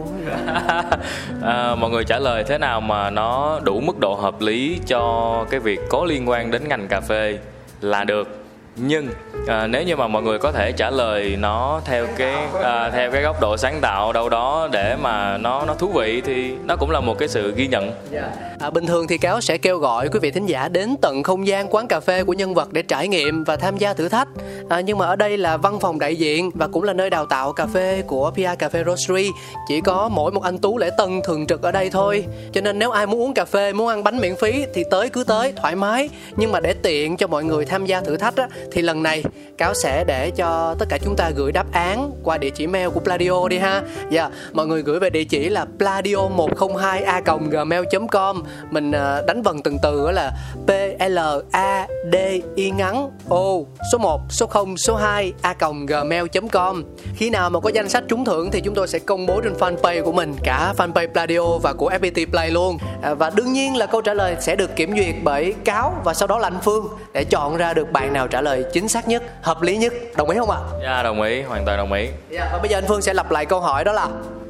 À, mọi người trả lời thế nào mà nó đủ mức độ hợp lý cho cái việc có liên quan đến ngành cà phê là được. Nhưng à, nếu như mà mọi người có thể trả lời nó theo cái à, theo cái góc độ sáng tạo đâu đó để mà nó nó thú vị thì nó cũng là một cái sự ghi nhận dạ. À, bình thường thì cáo sẽ kêu gọi quý vị thính giả đến tận không gian quán cà phê của nhân vật để trải nghiệm và tham gia thử thách. À, nhưng mà ở đây là văn phòng đại diện và cũng là nơi đào tạo cà phê của PR Cà phê Roastery. Chỉ có mỗi một anh Tú Lễ Tân thường trực ở đây thôi. Cho nên nếu ai muốn uống cà phê, muốn ăn bánh miễn phí thì tới cứ tới thoải mái. Nhưng mà để tiện cho mọi người tham gia thử thách á, thì lần này cáo sẽ để cho tất cả chúng ta gửi đáp án qua địa chỉ mail của Pladio đi ha. Dạ, mọi người gửi về địa chỉ là pladio 102 a gmail com mình ờ, đánh vần từng từ đó là P L A D I ngắn O số 1, số 0, số 2 a gmail.com. Khi nào mà có danh sách trúng thưởng thì chúng tôi sẽ công bố trên fanpage của mình cả fanpage Pladio và của FPT Play luôn. À, và đương nhiên là câu trả lời sẽ được kiểm duyệt bởi cáo và sau đó là anh Phương để chọn ra được bạn nào trả lời chính xác nhất, hợp lý nhất. Đồng ý không ạ? dạ đồng ý hoàn toàn đồng ý Dạ. Và bây giờ anh Phương sẽ lặp lại câu hỏi đó là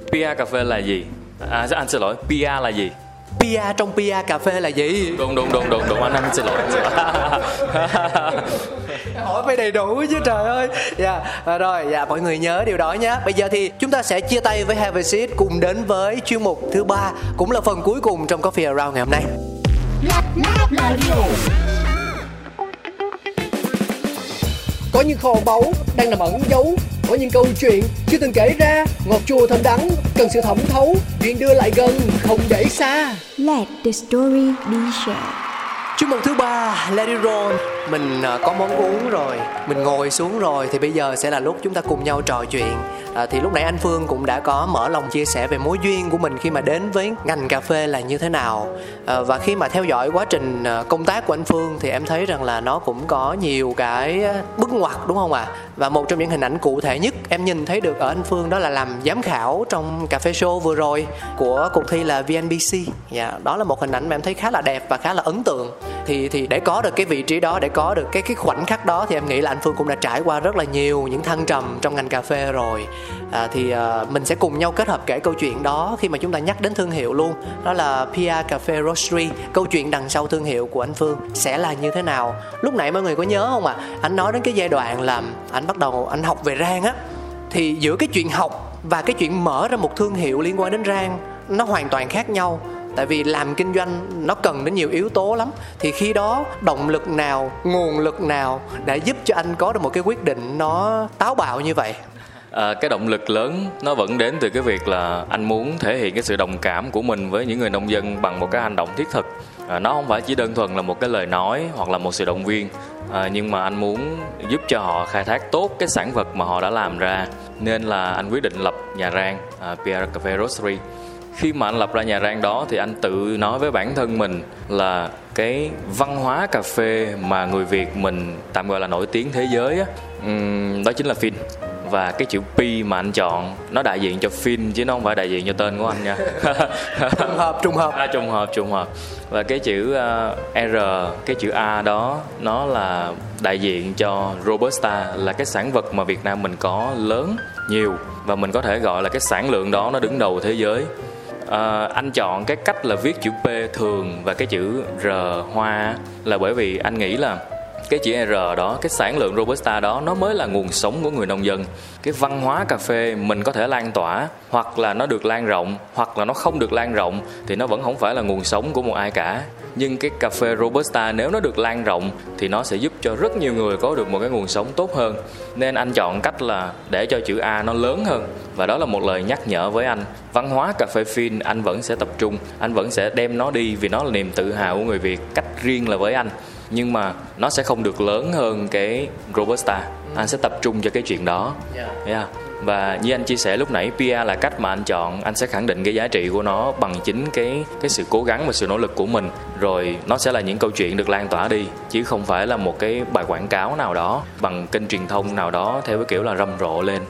PR cà phê là gì à anh xin lỗi PR là gì Pia trong Pia cà phê là gì? đúng đúng đúng đúng đúng anh anh xin lỗi, anh xin lỗi. hỏi phải đầy đủ chứ trời ơi dạ à, rồi dạ mọi người nhớ điều đó nhé bây giờ thì chúng ta sẽ chia tay với Have a Seat cùng đến với chuyên mục thứ ba cũng là phần cuối cùng trong Coffee Around ngày hôm nay có những kho báu đang nằm ẩn giấu. Có những câu chuyện chưa từng kể ra. Ngọt chua thơm đắng cần sự thẩm thấu. Chuyện đưa lại gần không để xa. Let the story be shared. Chuyên mục thứ ba Let it roll mình ờ, có món uống rồi Mình ngồi xuống rồi Thì bây giờ sẽ là lúc chúng ta cùng nhau trò chuyện. À, Thì lúc nãy anh Phương cũng đã có mở lòng chia sẻ về mối duyên của mình Khi mà đến với ngành cà phê là như thế nào. À, Và khi mà theo dõi quá trình công tác của anh Phương Thì em thấy rằng là nó cũng có nhiều cái bước ngoặt đúng không ạ? Và một trong những hình ảnh cụ thể nhất Em nhìn thấy được ở anh Phương đó là làm giám khảo Trong cà phê show vừa rồi Của cuộc thi là VNBC yeah, dạ, Đó là một hình ảnh mà em thấy khá là đẹp và khá là ấn tượng. Thì thì để có được cái vị trí đó để có được cái cái khoảnh khắc đó thì em nghĩ là anh Phương cũng đã trải qua rất là nhiều những thăng trầm trong ngành cà phê rồi. À, thì à, mình sẽ cùng nhau kết hợp kể câu chuyện đó khi mà chúng ta nhắc đến thương hiệu luôn. Đó là PR Cà phê Roastery. Câu chuyện đằng sau thương hiệu của anh Phương sẽ là như thế nào? Lúc nãy mọi người có nhớ không ạ? À? anh nói đến cái giai đoạn là anh bắt đầu anh học về rang á. Thì giữa cái chuyện học và cái chuyện mở ra một thương hiệu liên quan đến rang nó hoàn toàn khác nhau tại vì làm kinh doanh nó cần đến nhiều yếu tố lắm. Thì khi đó động lực nào nguồn lực nào đã giúp cho anh có được một cái quyết định nó táo bạo như vậy? À, cái động lực lớn nó vẫn đến từ cái việc là anh muốn thể hiện cái sự đồng cảm của mình với những người nông dân bằng một cái hành động thiết thực. À, nó không phải chỉ đơn thuần là một cái lời nói hoặc là một sự động viên. À, nhưng mà anh muốn giúp cho họ khai thác tốt cái sản vật mà họ đã làm ra. Nên là anh quyết định lập nhà rang à, Pierre Cafe Roastery khi mà anh lập ra nhà rang đó thì anh tự nói với bản thân mình là cái văn hóa cà phê mà người Việt mình tạm gọi là nổi tiếng thế giới á, đó chính là Fin và cái chữ P mà anh chọn nó đại diện cho Fin chứ nó không phải đại diện cho tên của anh nha. Trùng hợp trùng hợp. À, trùng hợp trùng hợp. Và cái chữ uh, R cái chữ A đó nó là đại diện cho Robusta là cái sản vật mà Việt Nam mình có lớn nhiều. Và mình có thể gọi là cái sản lượng đó nó đứng đầu thế giới à, anh chọn cái cách là viết chữ P thường và cái chữ R hoa là bởi vì anh nghĩ là cái chữ R đó, cái sản lượng Robusta đó nó mới là nguồn sống của người nông dân. Cái văn hóa cà phê mình có thể lan tỏa hoặc là nó được lan rộng hoặc là nó không được lan rộng thì nó vẫn không phải là nguồn sống của một ai cả. Nhưng cái cà phê Robusta nếu nó được lan rộng thì nó sẽ giúp cho rất nhiều người có được một cái nguồn sống tốt hơn. Nên anh chọn cách là để cho chữ A nó lớn hơn và đó là một lời nhắc nhở với anh. Văn hóa cà phê phin anh vẫn sẽ tập trung, anh vẫn sẽ đem nó đi vì nó là niềm tự hào của người Việt cách riêng là với anh nhưng mà nó sẽ không được lớn hơn cái robusta anh sẽ tập trung cho cái chuyện đó. Yeah. và như anh chia sẻ lúc nãy PR là cách mà anh chọn anh sẽ khẳng định cái giá trị của nó bằng chính cái cái sự cố gắng và sự nỗ lực của mình. Rồi nó sẽ là những câu chuyện được lan tỏa đi chứ không phải là một cái bài quảng cáo nào đó bằng kênh truyền thông nào đó theo cái kiểu là rầm rộ lên.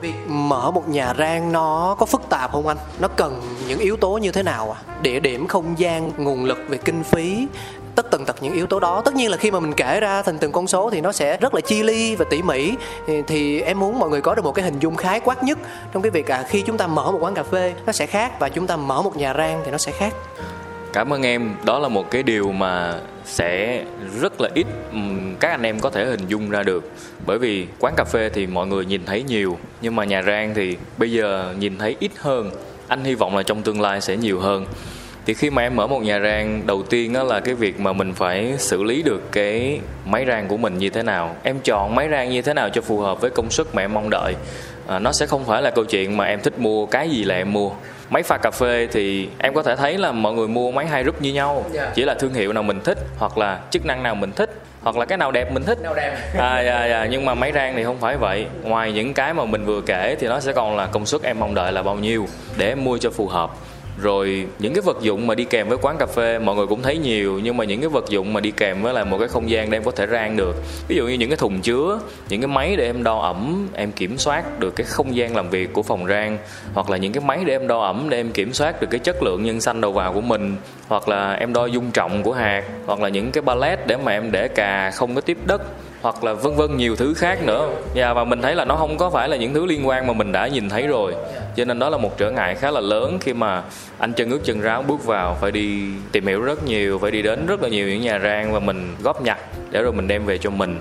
Việc mở một nhà rang nó có phức tạp không anh? Nó cần những yếu tố như thế nào à địa điểm không gian nguồn lực về kinh phí tất tần tật những yếu tố đó. Tất nhiên là khi mà mình kể ra thành từng con số thì nó sẽ rất là chi ly và tỉ mỉ. Thì, em muốn mọi người có được một cái hình dung khái quát nhất trong cái việc à khi chúng ta mở một quán cà phê nó sẽ khác và chúng ta mở một nhà rang thì nó sẽ khác. Cảm ơn em. Đó là một cái điều mà sẽ rất là ít các anh em có thể hình dung ra được. Bởi vì quán cà phê thì mọi người nhìn thấy nhiều nhưng mà nhà rang thì bây giờ nhìn thấy ít hơn. Anh hy vọng là trong tương lai sẽ nhiều hơn thì khi mà em mở một nhà rang đầu tiên đó là cái việc mà mình phải xử lý được cái máy rang của mình như thế nào. Em chọn máy rang như thế nào cho phù hợp với công suất mà em mong đợi. À, nó sẽ không phải là câu chuyện mà em thích mua cái gì là em mua. Máy pha cà phê thì em có thể thấy là mọi người mua máy hai rúp như nhau. Yeah. Dạ. chỉ là thương hiệu nào mình thích hoặc là chức năng nào mình thích hoặc là cái nào đẹp mình thích. Nào đẹp. À, dạ, dạ. nhưng mà máy rang thì không phải vậy. Ngoài những cái mà mình vừa kể thì nó sẽ còn là công suất em mong đợi là bao nhiêu để em mua cho phù hợp rồi những cái vật dụng mà đi kèm với quán cà phê, mọi người cũng thấy nhiều, nhưng mà những cái vật dụng mà đi kèm với là một cái không gian để em có thể rang được. Ví dụ như những cái thùng chứa, những cái máy để em đo ẩm, em kiểm soát được cái không gian làm việc của phòng rang, hoặc là những cái máy để em đo ẩm để em kiểm soát được cái chất lượng nhân xanh đầu vào của mình, hoặc là em đo dung trọng của hạt, hoặc là những cái pallet để mà em để cà không có tiếp đất, hoặc là vân vân nhiều thứ khác nữa. Và và mình thấy là nó không có phải là những thứ liên quan mà mình đã nhìn thấy rồi. Cho nên đó là một trở ngại khá là lớn khi mà anh chân ướt chân ráo bước vào phải đi tìm hiểu rất nhiều phải đi đến rất là nhiều những nhà rang và mình góp nhặt để rồi mình đem về cho mình.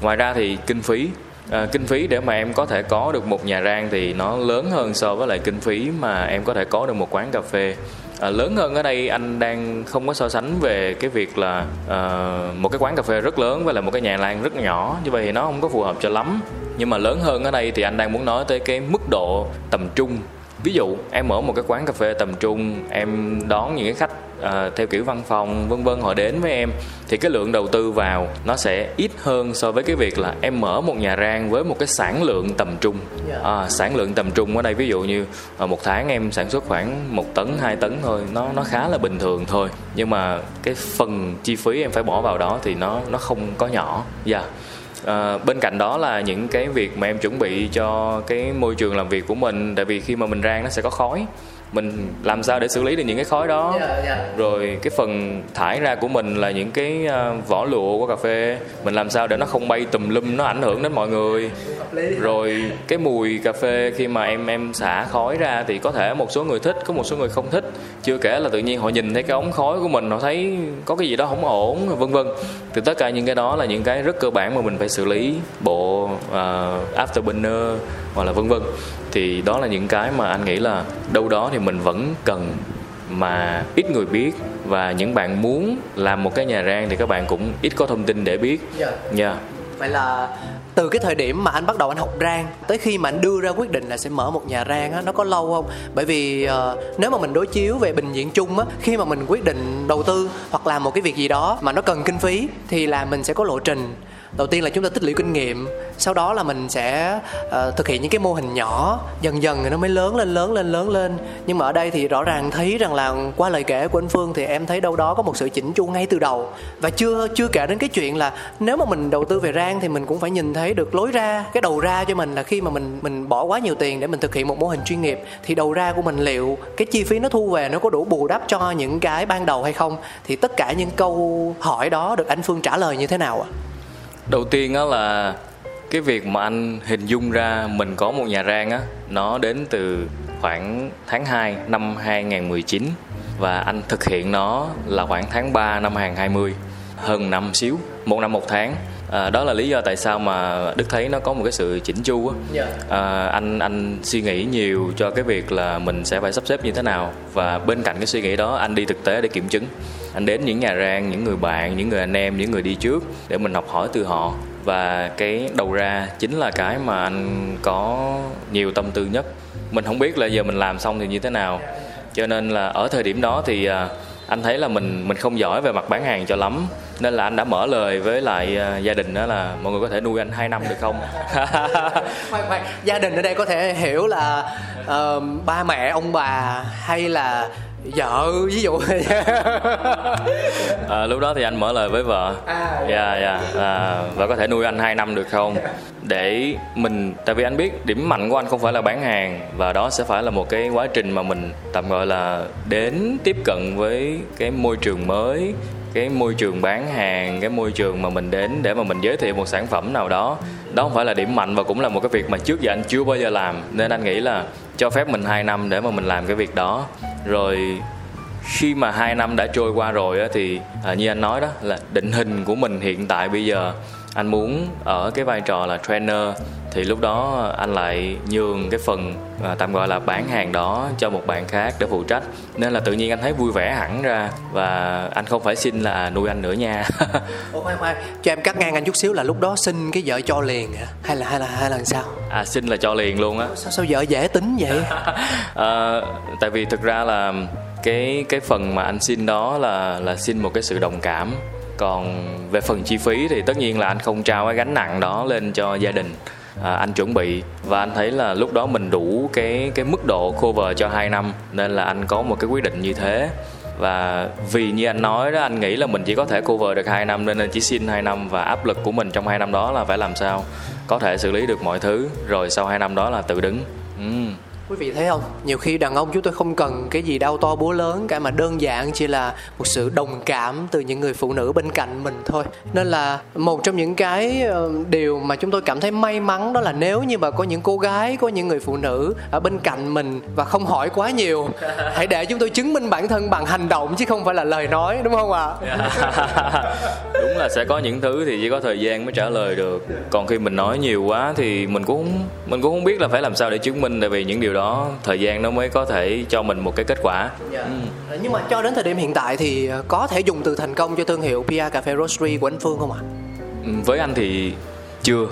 Ngoài ra thì kinh phí à, kinh phí để mà em có thể có được một nhà rang thì nó lớn hơn so với lại kinh phí mà em có thể có được một quán cà phê. À, lớn hơn ở đây anh đang không có so sánh về cái việc là à, một cái quán cà phê rất lớn với là một cái nhà lan rất nhỏ như vậy thì nó không có phù hợp cho lắm. Nhưng mà lớn hơn ở đây thì anh đang muốn nói tới cái mức độ tầm trung ví dụ em mở một cái quán cà phê tầm trung em đón những cái khách uh, theo kiểu văn phòng vân vân họ đến với em thì cái lượng đầu tư vào nó sẽ ít hơn so với cái việc là em mở một nhà rang với một cái sản lượng tầm trung. À, sản lượng tầm trung ở đây ví dụ như uh, một tháng em sản xuất khoảng một tấn hai tấn thôi nó nó khá là bình thường thôi. Nhưng mà cái phần chi phí em phải bỏ vào đó thì nó nó không có nhỏ. Dạ. yeah. À, bên cạnh đó là những cái việc mà em chuẩn bị cho cái môi trường làm việc của mình tại vì khi mà mình rang nó sẽ có khói mình làm sao để xử lý được những cái khói đó? Yeah, dạ, yeah. Dạ. rồi cái phần thải ra của mình là những cái uh, vỏ lụa của cà phê. Mình làm sao để nó không bay tùm lum nó ảnh hưởng đến mọi người? Rồi cái mùi cà phê khi mà em em xả khói ra thì có thể một số người thích có một số người không thích. Chưa kể là tự nhiên họ nhìn thấy cái ống khói của mình họ thấy có cái gì đó không ổn vân vân. Thì tất cả những cái đó là những cái rất cơ bản mà mình phải xử lý bộ uh, afterburner hoặc là vân vân thì đó là những cái mà anh nghĩ là đâu đó thì mình vẫn cần mà ít người biết và những bạn muốn làm một cái nhà rang thì các bạn cũng ít có thông tin để biết nha yeah. yeah. vậy là từ cái thời điểm mà anh bắt đầu anh học rang tới khi mà anh đưa ra quyết định là sẽ mở một nhà rang á nó có lâu không bởi vì uh, nếu mà mình đối chiếu về bình diện chung á khi mà mình quyết định đầu tư hoặc làm một cái việc gì đó mà nó cần kinh phí thì là mình sẽ có lộ trình đầu tiên là chúng ta tích lũy kinh nghiệm sau đó là mình sẽ uh, thực hiện những cái mô hình nhỏ dần dần thì nó mới lớn lên lớn lên lớn lên. Nhưng mà ở đây thì rõ ràng thấy rằng là qua lời kể của anh phương thì em thấy đâu đó có một sự chỉnh chu ngay từ đầu. Và chưa chưa kể đến cái chuyện là nếu mà mình đầu tư về rang thì mình cũng phải nhìn thấy được lối ra cái đầu ra cho mình là khi mà mình mình bỏ quá nhiều tiền để mình thực hiện một mô hình chuyên nghiệp thì đầu ra của mình liệu cái chi phí nó thu về nó có đủ bù đắp cho những cái ban đầu hay không? Thì tất cả những câu hỏi đó được anh phương trả lời như thế nào ạ? à? Đầu tiên đó là cái việc mà anh hình dung ra mình có một nhà rang á, nó đến từ khoảng tháng 2 năm 2019 và anh thực hiện nó là khoảng tháng 3 năm 2020 hơn năm xíu, một năm một tháng à, đó là lý do tại sao mà đức thấy nó có một cái sự chỉnh chu á. Dạ. à, anh anh suy nghĩ nhiều cho cái việc là mình sẽ phải sắp xếp như thế nào. Và bên cạnh cái suy nghĩ đó anh đi thực tế để kiểm chứng. Anh đến những nhà rang những người bạn những người anh em những người đi trước để mình học hỏi từ họ. Và cái đầu ra chính là cái mà anh có nhiều tâm tư nhất. Mình không biết là giờ mình làm xong thì như thế nào. Cho nên là ở thời điểm đó thì à, anh thấy là mình mình không giỏi về mặt bán hàng cho lắm nên là anh đã mở lời với lại uh, gia đình đó là mọi người có thể nuôi anh 2 năm được không? Khoan khoan. Gia đình ở đây có thể hiểu là uh, ba mẹ ông bà hay là vợ ví dụ. À, lúc đó thì anh mở lời với vợ. À dạ. Dạ à, và có thể nuôi anh 2 năm được không? Để mình tại vì anh biết điểm mạnh của anh không phải là bán hàng và đó sẽ phải là một cái quá trình mà mình tạm gọi là đến tiếp cận với cái môi trường mới cái môi trường bán hàng cái môi trường mà mình đến để mà mình giới thiệu một sản phẩm nào đó đó không phải là điểm mạnh và cũng là một cái việc mà trước giờ anh chưa bao giờ làm. Nên anh nghĩ là cho phép mình 2 năm để mà mình làm cái việc đó. Rồi khi mà hai năm đã trôi qua rồi á, thì à, như anh nói đó là định hình của mình hiện tại bây giờ anh muốn ở cái vai trò là trainer thì lúc đó anh lại nhường cái phần à, tạm gọi là bán hàng đó cho một bạn khác để phụ trách nên là tự nhiên anh thấy vui vẻ hẳn ra và anh không phải xin là nuôi anh nữa nha Ủa khoan khoan, cho em cắt ngang anh chút xíu là lúc đó xin cái vợ cho liền hả? Hay là hay là hay là sao? à xin là cho liền luôn á Sao sao vợ dễ tính vậy? à, tại vì thực ra là cái cái phần mà anh xin đó là là xin một cái sự đồng cảm còn về phần chi phí thì tất nhiên là anh không trao cái gánh nặng đó lên cho gia đình. À, anh chuẩn bị và anh thấy là lúc đó mình đủ cái cái mức độ cover cho 2 năm nên là anh có một cái quyết định như thế. Và vì như anh nói đó anh nghĩ là mình chỉ có thể cover được 2 năm nên anh chỉ xin 2 năm và áp lực của mình trong 2 năm đó là phải làm sao có thể xử lý được mọi thứ rồi sau 2 năm đó là tự đứng. Ừm. Quý vị thấy không? Nhiều khi đàn ông chúng tôi không cần cái gì đau to búa lớn cả mà đơn giản chỉ là một sự đồng cảm từ những người phụ nữ bên cạnh mình thôi. Nên là một trong những cái ờ, điều mà chúng tôi cảm thấy may mắn đó là nếu như mà có những cô gái, có những người phụ nữ ở bên cạnh mình và không hỏi quá nhiều, hãy để chúng tôi chứng minh bản thân bằng hành động chứ không phải là lời nói đúng không ạ? đúng là sẽ có những thứ thì chỉ có thời gian mới trả lời được còn khi mình nói nhiều quá thì mình cũng mình cũng không biết là phải làm sao để chứng minh tại vì những điều đó thời gian nó mới có thể cho mình một cái kết quả Dạ. Nhưng mà cho đến thời điểm hiện tại thì ờ, có thể dùng từ thành công cho thương hiệu PR Cà phê Roastery của anh Phương không ạ? Ừ, với anh thì chưa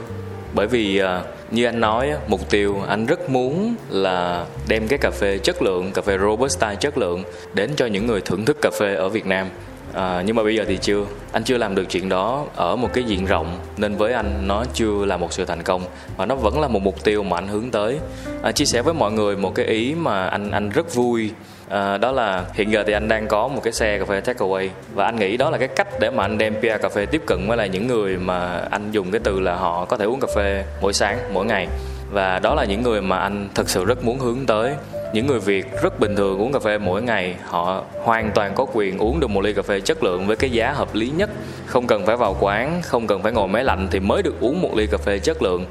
bởi vì à, như anh nói mục tiêu anh rất muốn là đem cái cà phê chất lượng cà phê robusta chất lượng đến cho những người thưởng thức cà phê ở Việt Nam à, nhưng mà bây giờ thì chưa. Anh chưa làm được chuyện đó ở một cái diện rộng nên với anh nó chưa là một sự thành công và nó vẫn là một mục tiêu mà anh hướng tới. À, chia sẻ với mọi người một cái ý mà anh anh rất vui. À, đó là hiện giờ thì anh đang có một cái xe cà phê takeaway và anh nghĩ đó là cái cách để mà anh đem PR cà phê tiếp cận với lại những người mà anh dùng cái từ là họ có thể uống cà phê mỗi sáng mỗi ngày. Và đó là những người mà anh thật sự rất muốn hướng tới những người Việt rất bình thường uống cà phê mỗi ngày họ hoàn toàn có quyền uống được một ly cà phê chất lượng với cái giá hợp lý nhất không cần phải vào quán, không cần phải ngồi máy lạnh thì mới được uống một ly cà phê chất lượng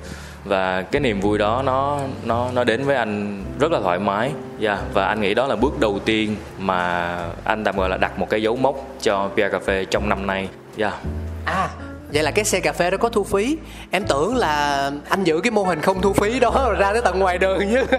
và cái niềm vui đó, nó nó nó đến với anh rất là thoải mái yeah. và anh nghĩ đó là bước đầu tiên mà anh tạm gọi là đặt một cái dấu mốc cho Pia cà phê trong năm nay yeah. À Vậy là cái xe cà phê đó có thu phí. Em tưởng là anh giữ cái mô hình không thu phí đó rồi ra tới tận ngoài đường chứ.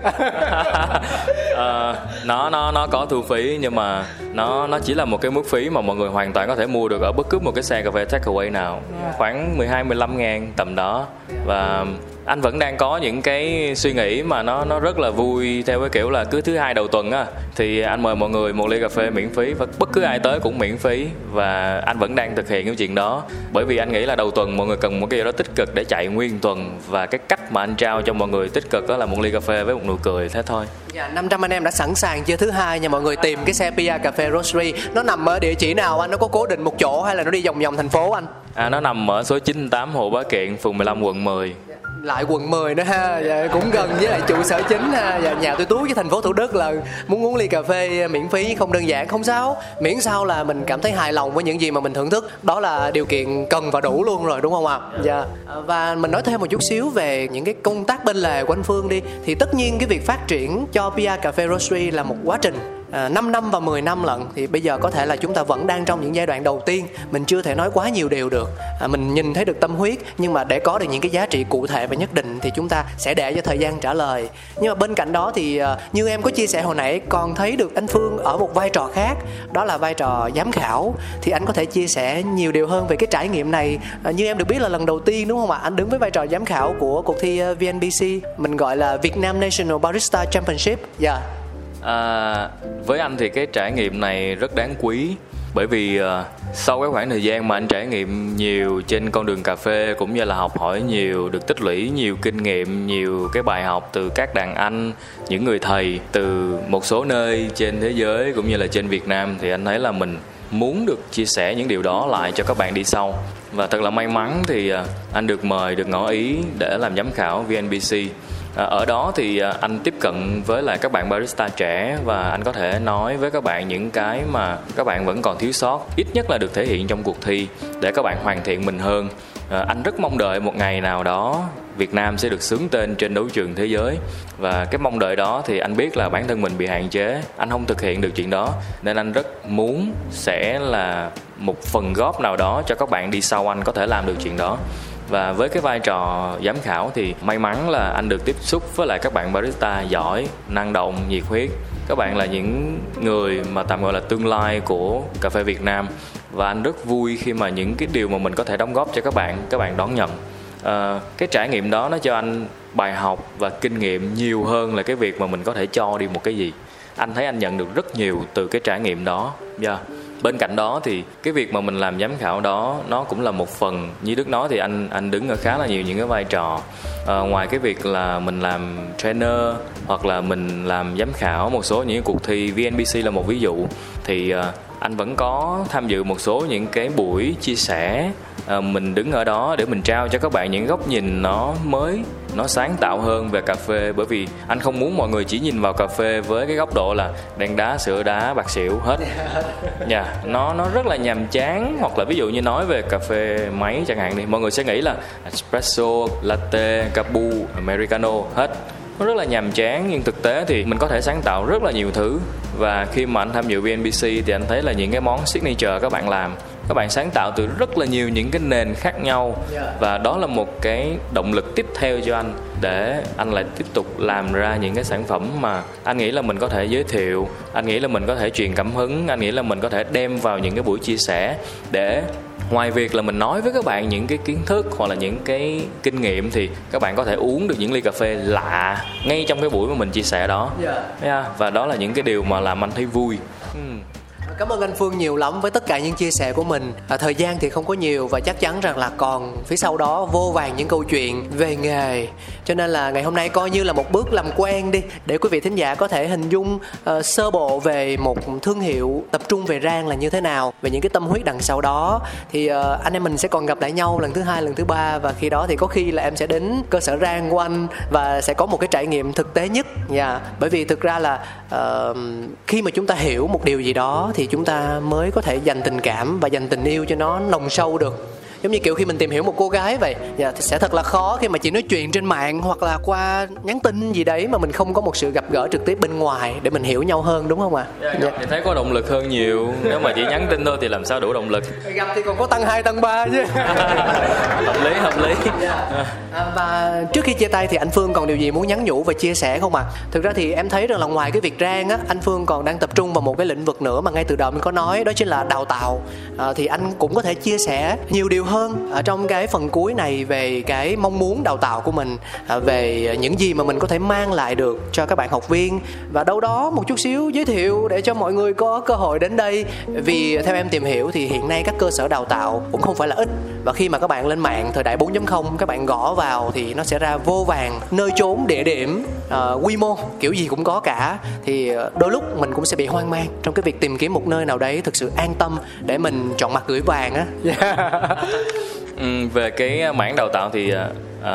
Ờ, nó nó nó có thu phí nhưng mà nó nó chỉ là một cái mức phí mà mọi người hoàn toàn có thể mua được ở bất cứ một cái xe cà phê takeaway nào. Khoảng 12 15 ngàn tầm đó. Và anh vẫn đang có những cái suy nghĩ mà nó nó rất là vui theo cái kiểu là cứ thứ hai đầu tuần á thì anh mời mọi người một ly cà phê miễn phí và bất cứ ai tới cũng miễn phí và anh vẫn đang thực hiện cái chuyện đó bởi vì anh nghĩ là đầu tuần mọi người cần một cái gì đó tích cực để chạy nguyên tuần và cái cách mà anh trao cho mọi người tích cực đó là một ly cà phê với một nụ cười thế thôi Dạ 500 anh em đã sẵn sàng chưa thứ hai nha mọi người tìm cái xe Pia Cà phê Roastery Nó nằm ở địa chỉ nào anh? Nó có cố định một chỗ hay là nó đi vòng vòng thành phố anh? À, nó nằm ở số 98 Hồ Bá Kiện, phường 15 quận 10 lại quận 10 nữa ha. Dạ, cũng gần với lại trụ sở chính ha. Dạ, nhà tôi tú với thành phố thủ đức là muốn uống ly cà phê miễn phí không đơn giản. Không sao miễn sao là mình cảm thấy hài lòng với những gì mà mình thưởng thức. Đó là điều kiện cần và đủ luôn rồi đúng không ạ? Dạ. Và mình nói thêm một chút xíu về những cái công tác bên lề của anh phương đi. Thì tất nhiên cái việc phát triển cho Pia Cà phê Roastery là một quá trình à, 5 năm và 10 năm lận. Thì bây giờ có thể là chúng ta vẫn đang trong những giai đoạn đầu tiên. Mình chưa thể nói quá nhiều điều được. À, mình nhìn thấy được tâm huyết. Nhưng mà để có được những cái giá trị cụ thể và nhất định thì chúng ta sẽ để cho thời gian trả lời. Nhưng mà bên cạnh đó thì à, như em có chia sẻ hồi nãy còn thấy được anh Phương ở một vai trò khác. Đó là vai trò giám khảo. Thì anh có thể chia sẻ nhiều điều hơn về cái trải nghiệm này. À, như em được biết là lần đầu tiên đúng không ạ? Anh đứng với vai trò giám khảo của cuộc thi à, VNBC mình gọi là Việt Nam National Barista Championship. Dạ. À, với anh thì cái trải nghiệm này rất đáng quý bởi vì à, sau cái khoảng thời gian mà anh trải nghiệm nhiều trên con đường cà phê cũng như là học hỏi nhiều được tích lũy nhiều kinh nghiệm nhiều cái bài học từ các đàn anh những người thầy từ một số nơi trên thế giới cũng như là trên Việt Nam thì anh thấy là mình muốn được chia sẻ những điều đó lại cho các bạn đi sau. Và thật là may mắn thì à, anh được mời được ngỏ ý để làm giám khảo VNBC À, ở đó thì à, anh tiếp cận với lại các bạn barista trẻ và anh có thể nói với các bạn những cái mà các bạn vẫn còn thiếu sót, ít nhất là được thể hiện trong cuộc thi để các bạn hoàn thiện mình hơn. À, anh rất mong đợi một ngày nào đó Việt Nam sẽ được xướng tên trên đấu trường thế giới. Và cái mong đợi đó thì anh biết là bản thân mình bị hạn chế, anh không thực hiện được chuyện đó. Nên anh rất muốn sẽ là một phần góp nào đó cho các bạn đi sau anh có thể làm được chuyện đó và với cái vai trò giám khảo thì may mắn là anh được tiếp xúc với lại các bạn barista giỏi năng động nhiệt huyết. Các bạn là những người mà tạm gọi là tương lai của cà phê Việt Nam. Và anh rất vui khi mà những cái điều mà mình có thể đóng góp cho các bạn các bạn đón nhận. À, cái trải nghiệm đó nó cho anh bài học và kinh nghiệm nhiều hơn là cái việc mà mình có thể cho đi một cái gì. Anh thấy anh nhận được rất nhiều từ cái trải nghiệm đó. Yeah bên cạnh đó thì cái việc mà mình làm giám khảo đó nó cũng là một phần. Như đức nói thì anh anh đứng ở khá là nhiều những cái vai trò. À, ngoài cái việc là mình làm trainer hoặc là mình làm giám khảo một số những cuộc thi vnbc là một ví dụ thì à, anh vẫn có tham dự một số những cái buổi chia sẻ. À, mình đứng ở đó để mình trao cho các bạn những góc nhìn nó mới nó sáng tạo hơn về cà phê. Bởi vì anh không muốn mọi người chỉ nhìn vào cà phê với cái góc độ là đen đá sữa đá bạc xỉu hết. Nha yeah, nó nó rất là nhàm chán. Hoặc là ví dụ như nói về cà phê máy chẳng hạn đi mọi người sẽ nghĩ là espresso latte capu americano hết. Nó rất là nhàm chán nhưng thực tế thì mình có thể sáng tạo rất là nhiều thứ. Và khi mà anh tham dự VNBC thì anh thấy là những cái món signature các bạn làm các bạn sáng tạo từ rất là nhiều những cái nền khác nhau và đó là một cái động lực tiếp theo cho anh để anh lại tiếp tục làm ra những cái sản phẩm mà anh nghĩ là mình có thể giới thiệu anh nghĩ là mình có thể truyền cảm hứng anh nghĩ là mình có thể đem vào những cái buổi chia sẻ để ngoài việc là mình nói với các bạn những cái kiến thức hoặc là những cái kinh nghiệm thì các bạn có thể uống được những ly cà phê lạ ngay trong cái buổi mà mình chia sẻ đó yeah. Yeah. và đó là những cái điều mà làm anh thấy vui hmm cảm ơn anh phương nhiều lắm với tất cả những chia sẻ của mình. À, thời gian thì không có nhiều và chắc chắn rằng là còn phía sau đó vô vàng những câu chuyện về nghề. Cho nên là ngày hôm nay coi như là một bước làm quen đi để quý vị thính giả có thể hình dung uh, sơ bộ về một thương hiệu tập trung về rang là như thế nào về những cái tâm huyết đằng sau đó. Thì uh, anh em mình sẽ còn gặp lại nhau lần thứ hai lần thứ ba và khi đó thì có khi là em sẽ đến cơ sở rang của anh và sẽ có một cái trải nghiệm thực tế nhất. Nha yeah. bởi vì thực ra là uh, khi mà chúng ta hiểu một điều gì đó thì chúng ta mới có thể dành tình cảm và dành tình yêu cho nó nồng sâu được giống như kiểu khi mình tìm hiểu một cô gái vậy dạ, thì sẽ thật là khó khi mà chỉ nói chuyện trên mạng hoặc là qua nhắn tin gì đấy mà mình không có một sự gặp gỡ trực tiếp bên ngoài để mình hiểu nhau hơn đúng không ạ à? dạ, thì thấy có động lực hơn nhiều nếu mà chỉ nhắn tin thôi thì làm sao đủ động lực gặp thì còn có tăng 2, tăng 3 chứ hợp lý hợp lý dạ. à, và trước khi chia tay thì anh Phương còn điều gì muốn nhắn nhủ và chia sẻ không ạ à? thực ra thì em thấy rằng là ngoài cái việc rang á anh Phương còn đang tập trung vào một cái lĩnh vực nữa mà ngay từ đầu mình có nói đó chính là đào tạo à, thì anh cũng có thể chia sẻ nhiều điều hơn ở trong cái phần cuối này về cái mong muốn đào tạo của mình à, về những gì mà mình có thể mang lại được cho các bạn học viên. Và đâu đó một chút xíu giới thiệu để cho mọi người có cơ hội đến đây. Vì theo em tìm hiểu thì hiện nay các cơ sở đào tạo cũng không phải là ít. Và khi mà các bạn lên mạng thời đại 4.0 các bạn gõ vào thì nó sẽ ra vô vàng nơi chốn địa điểm uh, quy mô kiểu gì cũng có cả. Thì đôi lúc mình cũng sẽ bị hoang mang trong cái việc tìm kiếm một nơi nào đấy thực sự an tâm để mình chọn mặt gửi vàng á. Yeah. Ừ, về cái mảng đào tạo thì uh,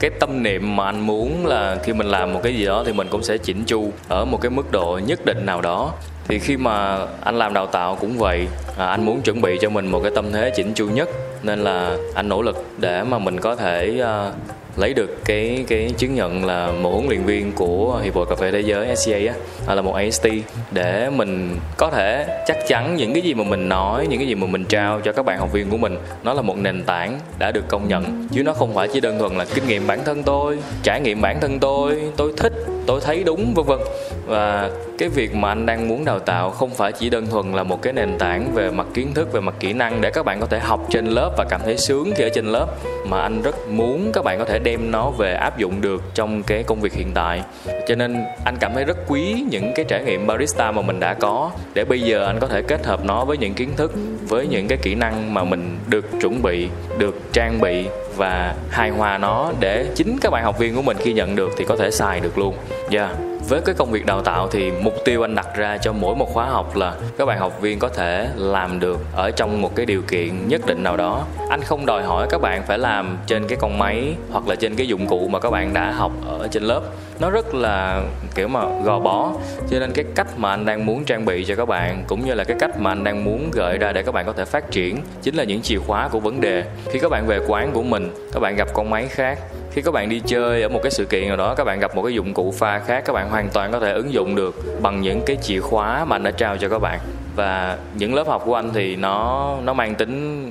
cái tâm niệm mà anh muốn là khi mình làm một cái gì đó thì mình cũng sẽ chỉnh chu ở một cái mức độ nhất định nào đó. Thì khi mà anh làm đào tạo cũng vậy à, anh muốn chuẩn bị cho mình một cái tâm thế chỉnh chu nhất nên là anh nỗ lực để mà mình có thể uh, lấy được cái cái chứng nhận là một huấn luyện viên của hiệp hội cà phê thế giới SCA á à, là một AST để mình có thể chắc chắn những cái gì mà mình nói, những cái gì mà mình trao cho các bạn học viên của mình, nó là một nền tảng đã được công nhận. Chứ nó không phải chỉ đơn thuần là kinh nghiệm bản thân tôi, trải nghiệm bản thân tôi tôi thích tôi thấy đúng, vân vân. Và cái việc mà anh đang muốn đào tạo không phải chỉ đơn thuần là một cái nền tảng về mặt kiến thức, về mặt kỹ năng để các bạn có thể học trên lớp và cảm thấy sướng khi ở trên lớp, mà anh rất muốn các bạn có thể đem nó về áp dụng được trong cái công việc hiện tại. Cho nên anh cảm thấy rất quý những cái trải nghiệm barista mà mình đã có, để bây giờ anh có thể kết hợp nó với những kiến thức, với những cái kỹ năng mà mình được chuẩn bị, được trang bị và hài hòa nó để chính các bạn học viên của mình khi nhận được thì có thể xài được luôn. Yeah với cái công việc đào tạo thì mục tiêu anh đặt ra cho mỗi một khóa học là các bạn học viên có thể làm được ở trong một cái điều kiện nhất định nào đó. Anh không đòi hỏi các bạn phải làm trên cái con máy hoặc là trên cái dụng cụ mà các bạn đã học ở trên lớp. Nó rất là, kiểu mà, gò bó. Cho nên cái cách mà anh đang muốn trang bị cho các bạn cũng như là cái cách mà anh đang muốn gợi ra để các bạn có thể phát triển chính là những chìa khóa của vấn đề. Khi các bạn về quán của mình, các bạn gặp con máy khác khi các bạn đi chơi ở một cái sự kiện nào đó các bạn gặp một cái dụng cụ pha khác các bạn hoàn toàn có thể ứng dụng được bằng những cái chìa khóa mà anh đã trao cho các bạn. Và những lớp học của anh thì nó nó mang tính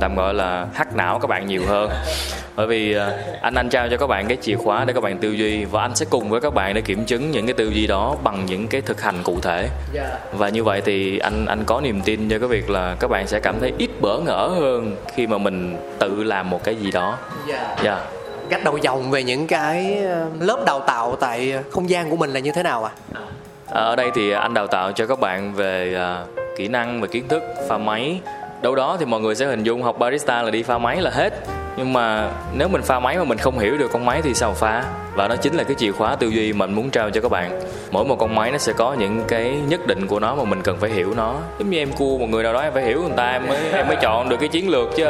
tạm gọi là hắc não các bạn nhiều hơn. Bởi vì ờ, anh anh trao cho các bạn cái chìa khóa để các bạn tư duy và anh sẽ cùng với các bạn để kiểm chứng những cái tư duy đó bằng những cái thực hành cụ thể. Dạ. và như vậy thì anh anh có niềm tin cho cái việc là các bạn sẽ cảm thấy ít bỡ ngỡ hơn khi mà mình tự làm một cái gì đó. Dạ. Yeah cách đầu dòng về những cái ờ, lớp đào tạo tại không gian của mình là như thế nào ạ à? ở đây thì anh đào tạo cho các bạn về ờ, kỹ năng về kiến thức, pha máy đâu đó thì mọi người sẽ hình dung học barista là đi pha máy là hết. Nhưng mà nếu mình pha máy mà mình không hiểu được con máy thì sao pha? Và đó chính là cái chìa khóa tư duy mà mình muốn trao cho các bạn. Mỗi một con máy nó sẽ có những cái nhất định của nó mà mình cần phải hiểu nó. Giống như em cua một người nào đó em phải hiểu người ta, em mới em mới chọn được cái chiến lược chứ.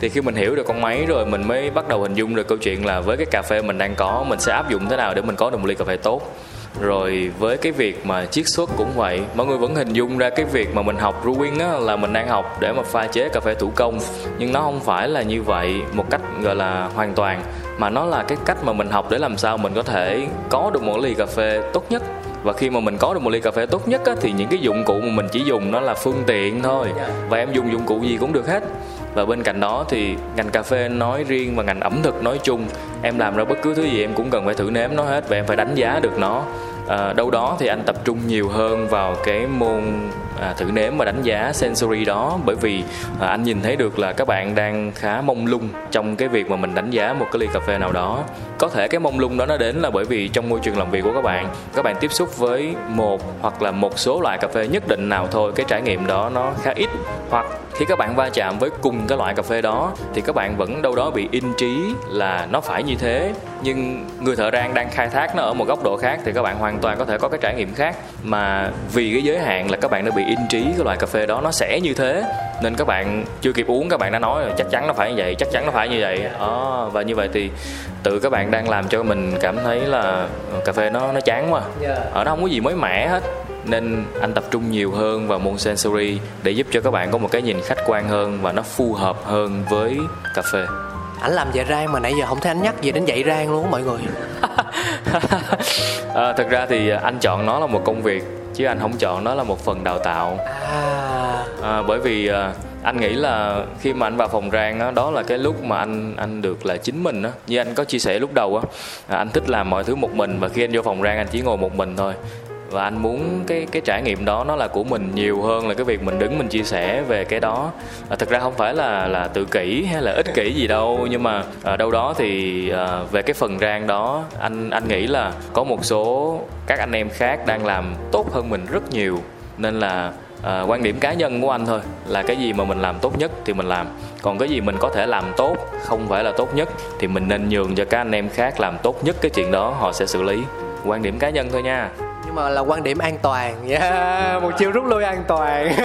Thì khi mình hiểu được con máy rồi, mình mới bắt đầu hình dung được câu chuyện là với cái cà phê mình đang có, mình sẽ áp dụng thế nào để mình có được một ly cà phê tốt rồi với cái việc mà chiết xuất cũng vậy mọi người vẫn hình dung ra cái việc mà mình học brewing á là mình đang học để mà pha chế cà phê thủ công. Nhưng nó không phải là như vậy một cách gọi là hoàn toàn mà nó là cái cách mà mình học để làm sao mình có thể có được một ly cà phê tốt nhất. Và khi mà mình có được một ly cà phê tốt nhất á, thì những cái dụng cụ mà mình chỉ dùng nó là phương tiện thôi. Và em dùng dụng cụ gì cũng được hết và bên cạnh đó thì ngành cà phê nói riêng và ngành ẩm thực nói chung em làm ra bất cứ thứ gì em cũng cần phải thử nếm nó hết và em phải đánh giá được nó. À, đâu đó thì anh tập trung nhiều hơn vào cái môn à, thử nếm và đánh giá sensory đó. Bởi vì à, anh nhìn thấy được là các bạn đang khá mông lung trong cái việc mà mình đánh giá một cái ly cà phê nào đó. Có thể cái mông lung đó nó đến là bởi vì trong môi trường làm việc của các bạn các bạn tiếp xúc với một hoặc là một số loại cà phê nhất định nào thôi cái trải nghiệm đó nó khá ít hoặc khi các bạn va chạm với cùng cái loại cà phê đó thì các bạn vẫn đâu đó bị in trí là nó phải như thế. Nhưng người thợ rang đang khai thác nó ở một góc độ khác thì các bạn hoàn toàn có thể có cái trải nghiệm khác. Mà vì cái giới hạn là các bạn đã bị in trí cái loại cà phê đó nó sẽ như thế. Nên các bạn chưa kịp uống các bạn đã nói là chắc chắn nó phải như vậy chắc chắn nó phải như vậy. Đó và như vậy thì tự các bạn đang làm cho mình cảm thấy là cà phê nó nó chán quá. Ở nó không có gì mới mẻ hết nên anh tập trung nhiều hơn vào môn sensory để giúp cho các bạn có một cái nhìn khách quan hơn và nó phù hợp hơn với cà phê. Anh làm dạy rang mà nãy giờ không thấy anh nhắc gì đến dạy rang luôn mọi người. À, thực ra thì anh chọn nó là một công việc chứ anh không chọn nó là một phần đào tạo. À, à bởi vì à, anh nghĩ là khi mà anh vào phòng rang đó, đó là cái lúc mà anh anh được là chính mình á. Như anh có chia sẻ lúc đầu á à, anh thích làm mọi thứ một mình và khi anh vô phòng rang anh chỉ ngồi một mình thôi và anh muốn cái cái trải nghiệm đó nó là của mình nhiều hơn là cái việc mình đứng mình chia sẻ về cái đó. À, thực ra không phải là là tự kỷ hay là ích kỷ gì đâu nhưng mà ở đâu đó thì à, về cái phần rang đó anh anh nghĩ là có một số các anh em khác đang làm tốt hơn mình rất nhiều. Nên là à, quan điểm cá nhân của anh thôi là cái gì mà mình làm tốt nhất thì mình làm. Còn cái gì mình có thể làm tốt không phải là tốt nhất thì mình nên nhường cho các anh em khác làm tốt nhất cái chuyện đó họ sẽ xử lý. Quan điểm cá nhân thôi nha nhưng mà là quan điểm an toàn. Yeah, một chiều rút lui an toàn.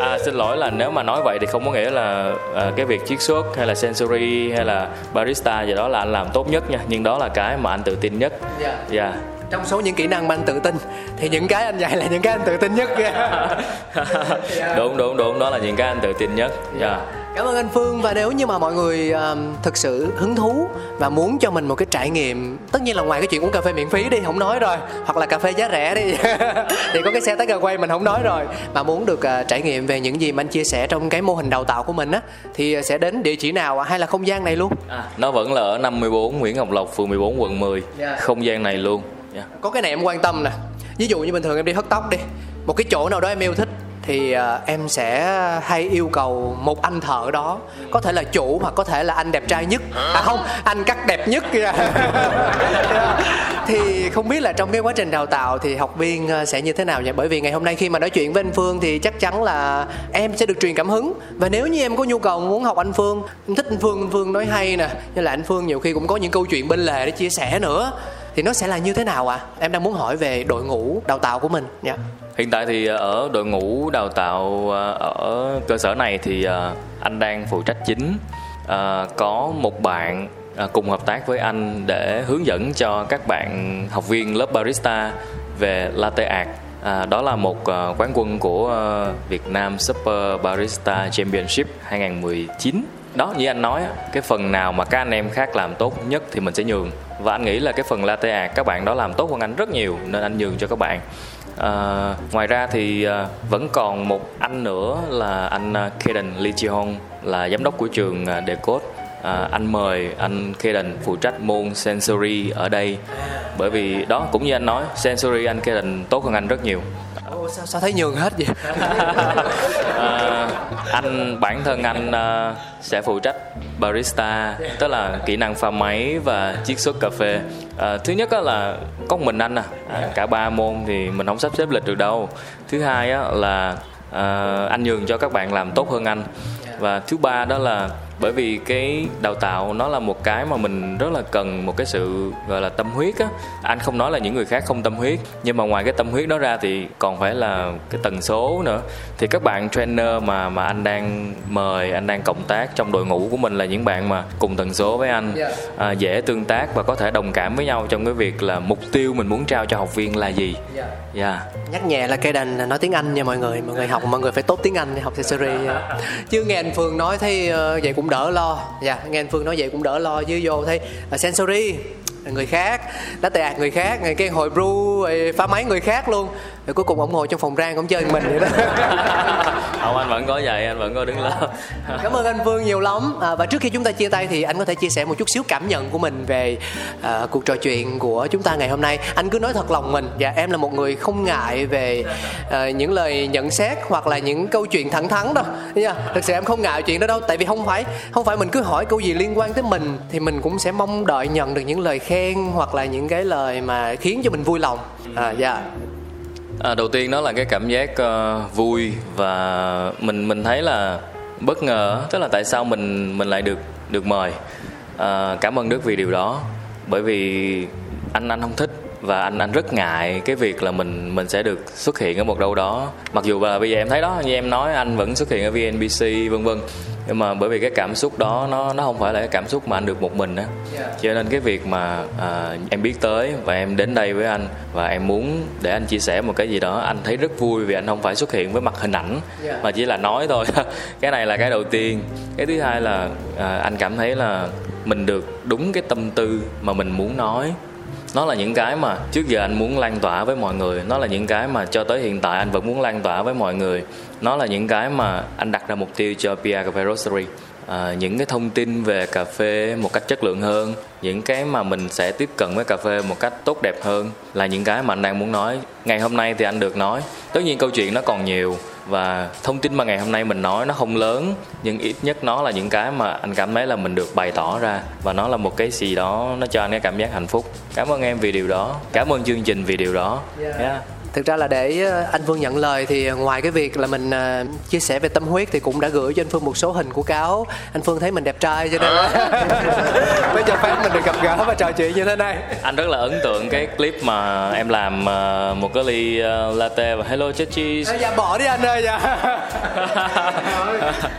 À, xin lỗi là nếu mà nói vậy thì không có nghĩa là à, cái việc chiết xuất hay là sensory hay là barista gì đó là anh làm tốt nhất nha. Nhưng đó là cái mà anh tự tin nhất. Dạ. Yeah. yeah trong số những kỹ năng mà anh tự tin thì những cái anh dạy là những cái anh tự tin nhất đúng đúng đúng. Đó là những cái anh tự tin nhất. Yeah. Dạ. cảm ơn anh phương và nếu như mà mọi người um, thực sự hứng thú và muốn cho mình một cái trải nghiệm tất nhiên là ngoài cái chuyện uống cà phê miễn phí đi không nói rồi hoặc là cà phê giá rẻ đi thì có cái xe tới quay mình không nói rồi mà muốn được uh, trải nghiệm về những gì mà anh chia sẻ trong cái mô hình đào tạo của mình á thì sẽ đến địa chỉ nào hay là không gian này luôn à, nó vẫn là ở 54 Nguyễn Ngọc Lộc phường 14 quận 10 yeah. Dạ. không gian này luôn yeah. có cái này em quan tâm nè ví dụ như bình thường em đi hớt tóc đi một cái chỗ nào đó em yêu thích thì uh, em sẽ hay yêu cầu một anh thợ đó. Có thể là chủ hoặc có thể là anh đẹp trai nhất. À không anh cắt đẹp nhất. Kìa thì không biết là trong cái quá trình đào tạo thì học viên ờ, sẽ như thế nào nhỉ? Bởi vì ngày hôm nay khi mà nói chuyện với anh phương thì chắc chắn là em sẽ được truyền cảm hứng. Và nếu như em có nhu cầu muốn học anh phương thích anh phương anh phương nói hay nè. Như là anh phương nhiều khi cũng có những câu chuyện bên lề để chia sẻ nữa. Thì nó sẽ là như thế nào ạ? À? em đang muốn hỏi về đội ngũ đào tạo của mình. Nha hiện tại thì à, ở đội ngũ đào tạo à, ở cơ sở này thì à, anh đang phụ trách chính. Có một bạn cùng hợp tác với anh để hướng dẫn cho các bạn học viên lớp barista về latte art. À, đó là một uh, quán quân của uh, Việt Nam Super Barista Championship 2019 đó như anh nói cái phần nào mà các anh em khác làm tốt nhất thì mình sẽ nhường. Và anh nghĩ là cái phần latte art các bạn đó làm tốt hơn anh rất nhiều nên anh nhường cho các bạn à, ngoài ra thì à, vẫn còn một anh nữa là anh à, Kaden Lee Chi Hong là giám đốc của trường à, Decode. À, anh mời anh Kaden phụ trách môn sensory ở đây. Bởi vì đó cũng như anh nói sensory anh Kaden tốt hơn anh rất nhiều. Sao, sao thấy nhường hết vậy? À, anh bản thân anh uh, sẽ phụ trách barista tức là kỹ năng pha máy và chiết xuất cà phê. À, thứ nhất là có mình anh à. à cả ba môn thì mình không sắp xếp lịch được đâu. Thứ hai á, là à, anh nhường cho các bạn làm tốt hơn anh. Và thứ ba đó là bởi vì cái đào tạo nó là một cái mà mình rất là cần một cái sự gọi là tâm huyết á anh không nói là những người khác không tâm huyết nhưng mà ngoài cái tâm huyết đó ra thì còn phải là cái tần số nữa thì các bạn trainer mà mà anh đang mời anh đang cộng tác trong đội ngũ của mình là những bạn mà cùng tần số với anh dạ. à, dễ tương tác và có thể đồng cảm với nhau trong cái việc là mục tiêu mình muốn trao cho học viên là gì yeah. Dạ. yeah. Dạ. nhắc nhẹ là cây đành nói tiếng anh nha mọi người mọi người học mọi người phải tốt tiếng anh để học accessory chứ nghe anh phương nói thấy uh, vậy cũng cũng đỡ lo. Dạ nghe anh phương nói vậy cũng đỡ lo chứ vô thấy uh, sensory người khác đã tẹt người khác người cái hồi brew phá máy người khác luôn. Rồi cuối cùng ông ngồi trong phòng rang ông chơi mình vậy đó. Không anh vẫn có vậy anh vẫn có đứng lớp. Cảm ơn anh Vương nhiều lắm. À, và trước khi chúng ta chia tay thì anh có thể chia sẻ một chút xíu cảm nhận của mình về à, cuộc trò chuyện của chúng ta ngày hôm nay. Anh cứ nói thật lòng mình. Và em là một người không ngại về à, những lời nhận xét hoặc là những câu chuyện thẳng thắn đâu. Nha thực sự em không ngại chuyện đó đâu. Tại vì không phải không phải mình cứ hỏi câu gì liên quan tới mình thì mình cũng sẽ mong đợi nhận được những lời khen hoặc là những cái lời mà khiến cho mình vui lòng. À dạ. Yeah. À, đầu tiên đó là cái cảm giác uh, vui và mình mình thấy là bất ngờ tức là tại sao mình mình lại được được mời. À, cảm ơn đức vì điều đó bởi vì anh anh không thích và anh anh rất ngại cái việc là mình mình sẽ được xuất hiện ở một đâu đó. Mặc dù là bây giờ em thấy đó như em nói anh vẫn xuất hiện ở VNBC vân vân nhưng mà bởi vì cái cảm xúc đó nó nó không phải là cái cảm xúc mà anh được một mình á. Cho nên cái việc mà à, em biết tới và em đến đây với anh và em muốn để anh chia sẻ một cái gì đó anh thấy rất vui vì anh không phải xuất hiện với mặt hình ảnh mà chỉ là nói thôi. Cái này là cái đầu tiên. Cái thứ hai là à, anh cảm thấy là mình được đúng cái tâm tư mà mình muốn nói nó là những cái mà trước giờ anh muốn lan tỏa với mọi người. Nó là những cái mà cho tới hiện tại anh vẫn muốn lan tỏa với mọi người. Nó là những cái mà anh đặt ra mục tiêu cho PR Cafe Roastery. À, những cái thông tin về cà phê một cách chất lượng hơn những cái mà mình sẽ tiếp cận với cà phê một cách tốt đẹp hơn là những cái mà anh đang muốn nói. Ngày hôm nay thì anh được nói. Tất nhiên câu chuyện nó còn nhiều và thông tin mà ngày hôm nay mình nói nó không lớn nhưng ít nhất nó là những cái mà anh cảm thấy là mình được bày tỏ ra. Và nó là một cái gì đó nó cho anh cái cảm giác hạnh phúc. Cảm ơn em vì điều đó. Cảm ơn chương trình vì điều đó. Yeah. Yeah thực ra là để ờ, anh Phương nhận lời thì ngoài cái việc là mình uh, chia sẻ về tâm huyết thì cũng đã gửi cho anh Phương một số hình của cáo. Anh Phương thấy mình đẹp trai cho nên mới cho phép mình được gặp gỡ và trò chuyện như thế này. Anh rất là ấn tượng cái clip mà em làm một cái ly latte và hello cheese. Dạ bỏ đi anh ơi dạ.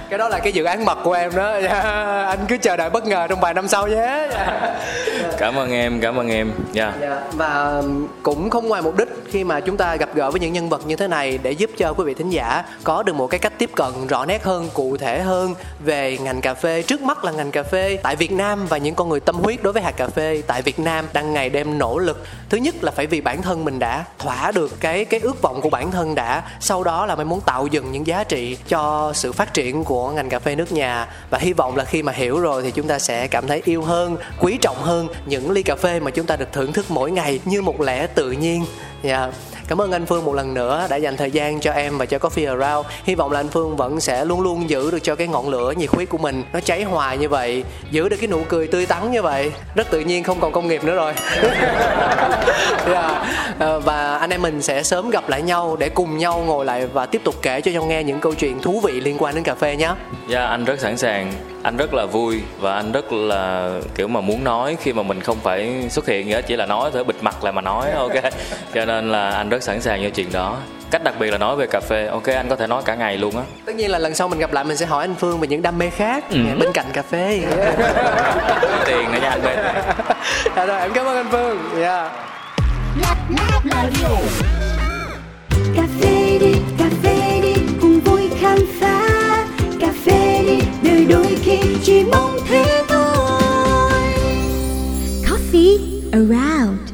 Cái đó là cái dự án mật của em đó. Dạ. anh cứ chờ đợi bất ngờ trong vài năm sau nhé. Dạ cảm ơn em, cảm ơn em yeah. Dạ. và cũng không ngoài mục đích khi mà chúng ta gặp gỡ với những nhân vật như thế này để giúp cho quý vị thính giả có được một cái cách tiếp cận rõ nét hơn, cụ thể hơn về ngành cà phê trước mắt là ngành cà phê tại Việt Nam và những con người tâm huyết đối với hạt cà phê tại Việt Nam đang ngày đêm nỗ lực thứ nhất là phải vì bản thân mình đã thỏa được cái cái ước vọng của bản thân đã, sau đó là mới muốn tạo dựng những giá trị cho sự phát triển của ngành cà phê nước nhà và hy vọng là khi mà hiểu rồi thì chúng ta sẽ cảm thấy yêu hơn, quý trọng hơn những ly cà phê mà chúng ta được thưởng thức mỗi ngày như một lẽ tự nhiên yeah. Dạ. Cảm ơn anh Phương một lần nữa đã dành thời gian cho em và cho Coffee Around. Hy vọng là anh Phương vẫn sẽ luôn luôn giữ được cho cái ngọn lửa nhiệt huyết của mình nó cháy hoài như vậy, giữ được cái nụ cười tươi tắn như vậy, rất tự nhiên không còn công nghiệp nữa rồi. yeah. Dạ. Ờ, và anh em mình sẽ sớm gặp lại nhau để cùng nhau ngồi lại và tiếp tục kể cho nhau nghe những câu chuyện thú vị liên quan đến cà phê nhé. Dạ yeah, anh rất sẵn sàng anh rất là vui và anh rất là kiểu mà muốn nói khi mà mình không phải xuất hiện nữa chỉ là nói thôi bịt mặt lại mà nói ok cho nên là anh rất sẵn sàng cho chuyện đó. Cách đặc biệt là nói về cà phê ok anh có thể nói cả ngày luôn á. Tất nhiên là lần sau mình gặp lại mình sẽ hỏi anh phương về những đam mê khác ừ. À, bên cạnh cà phê. Tiền nữa nha anh bên dạ rồi em cảm ơn anh phương. Dạ. Yeah. cà phê đi cà phê đi cùng vui khám phá. Cà phê đi đời đôi khi chỉ mong thế thôi. Coffee around.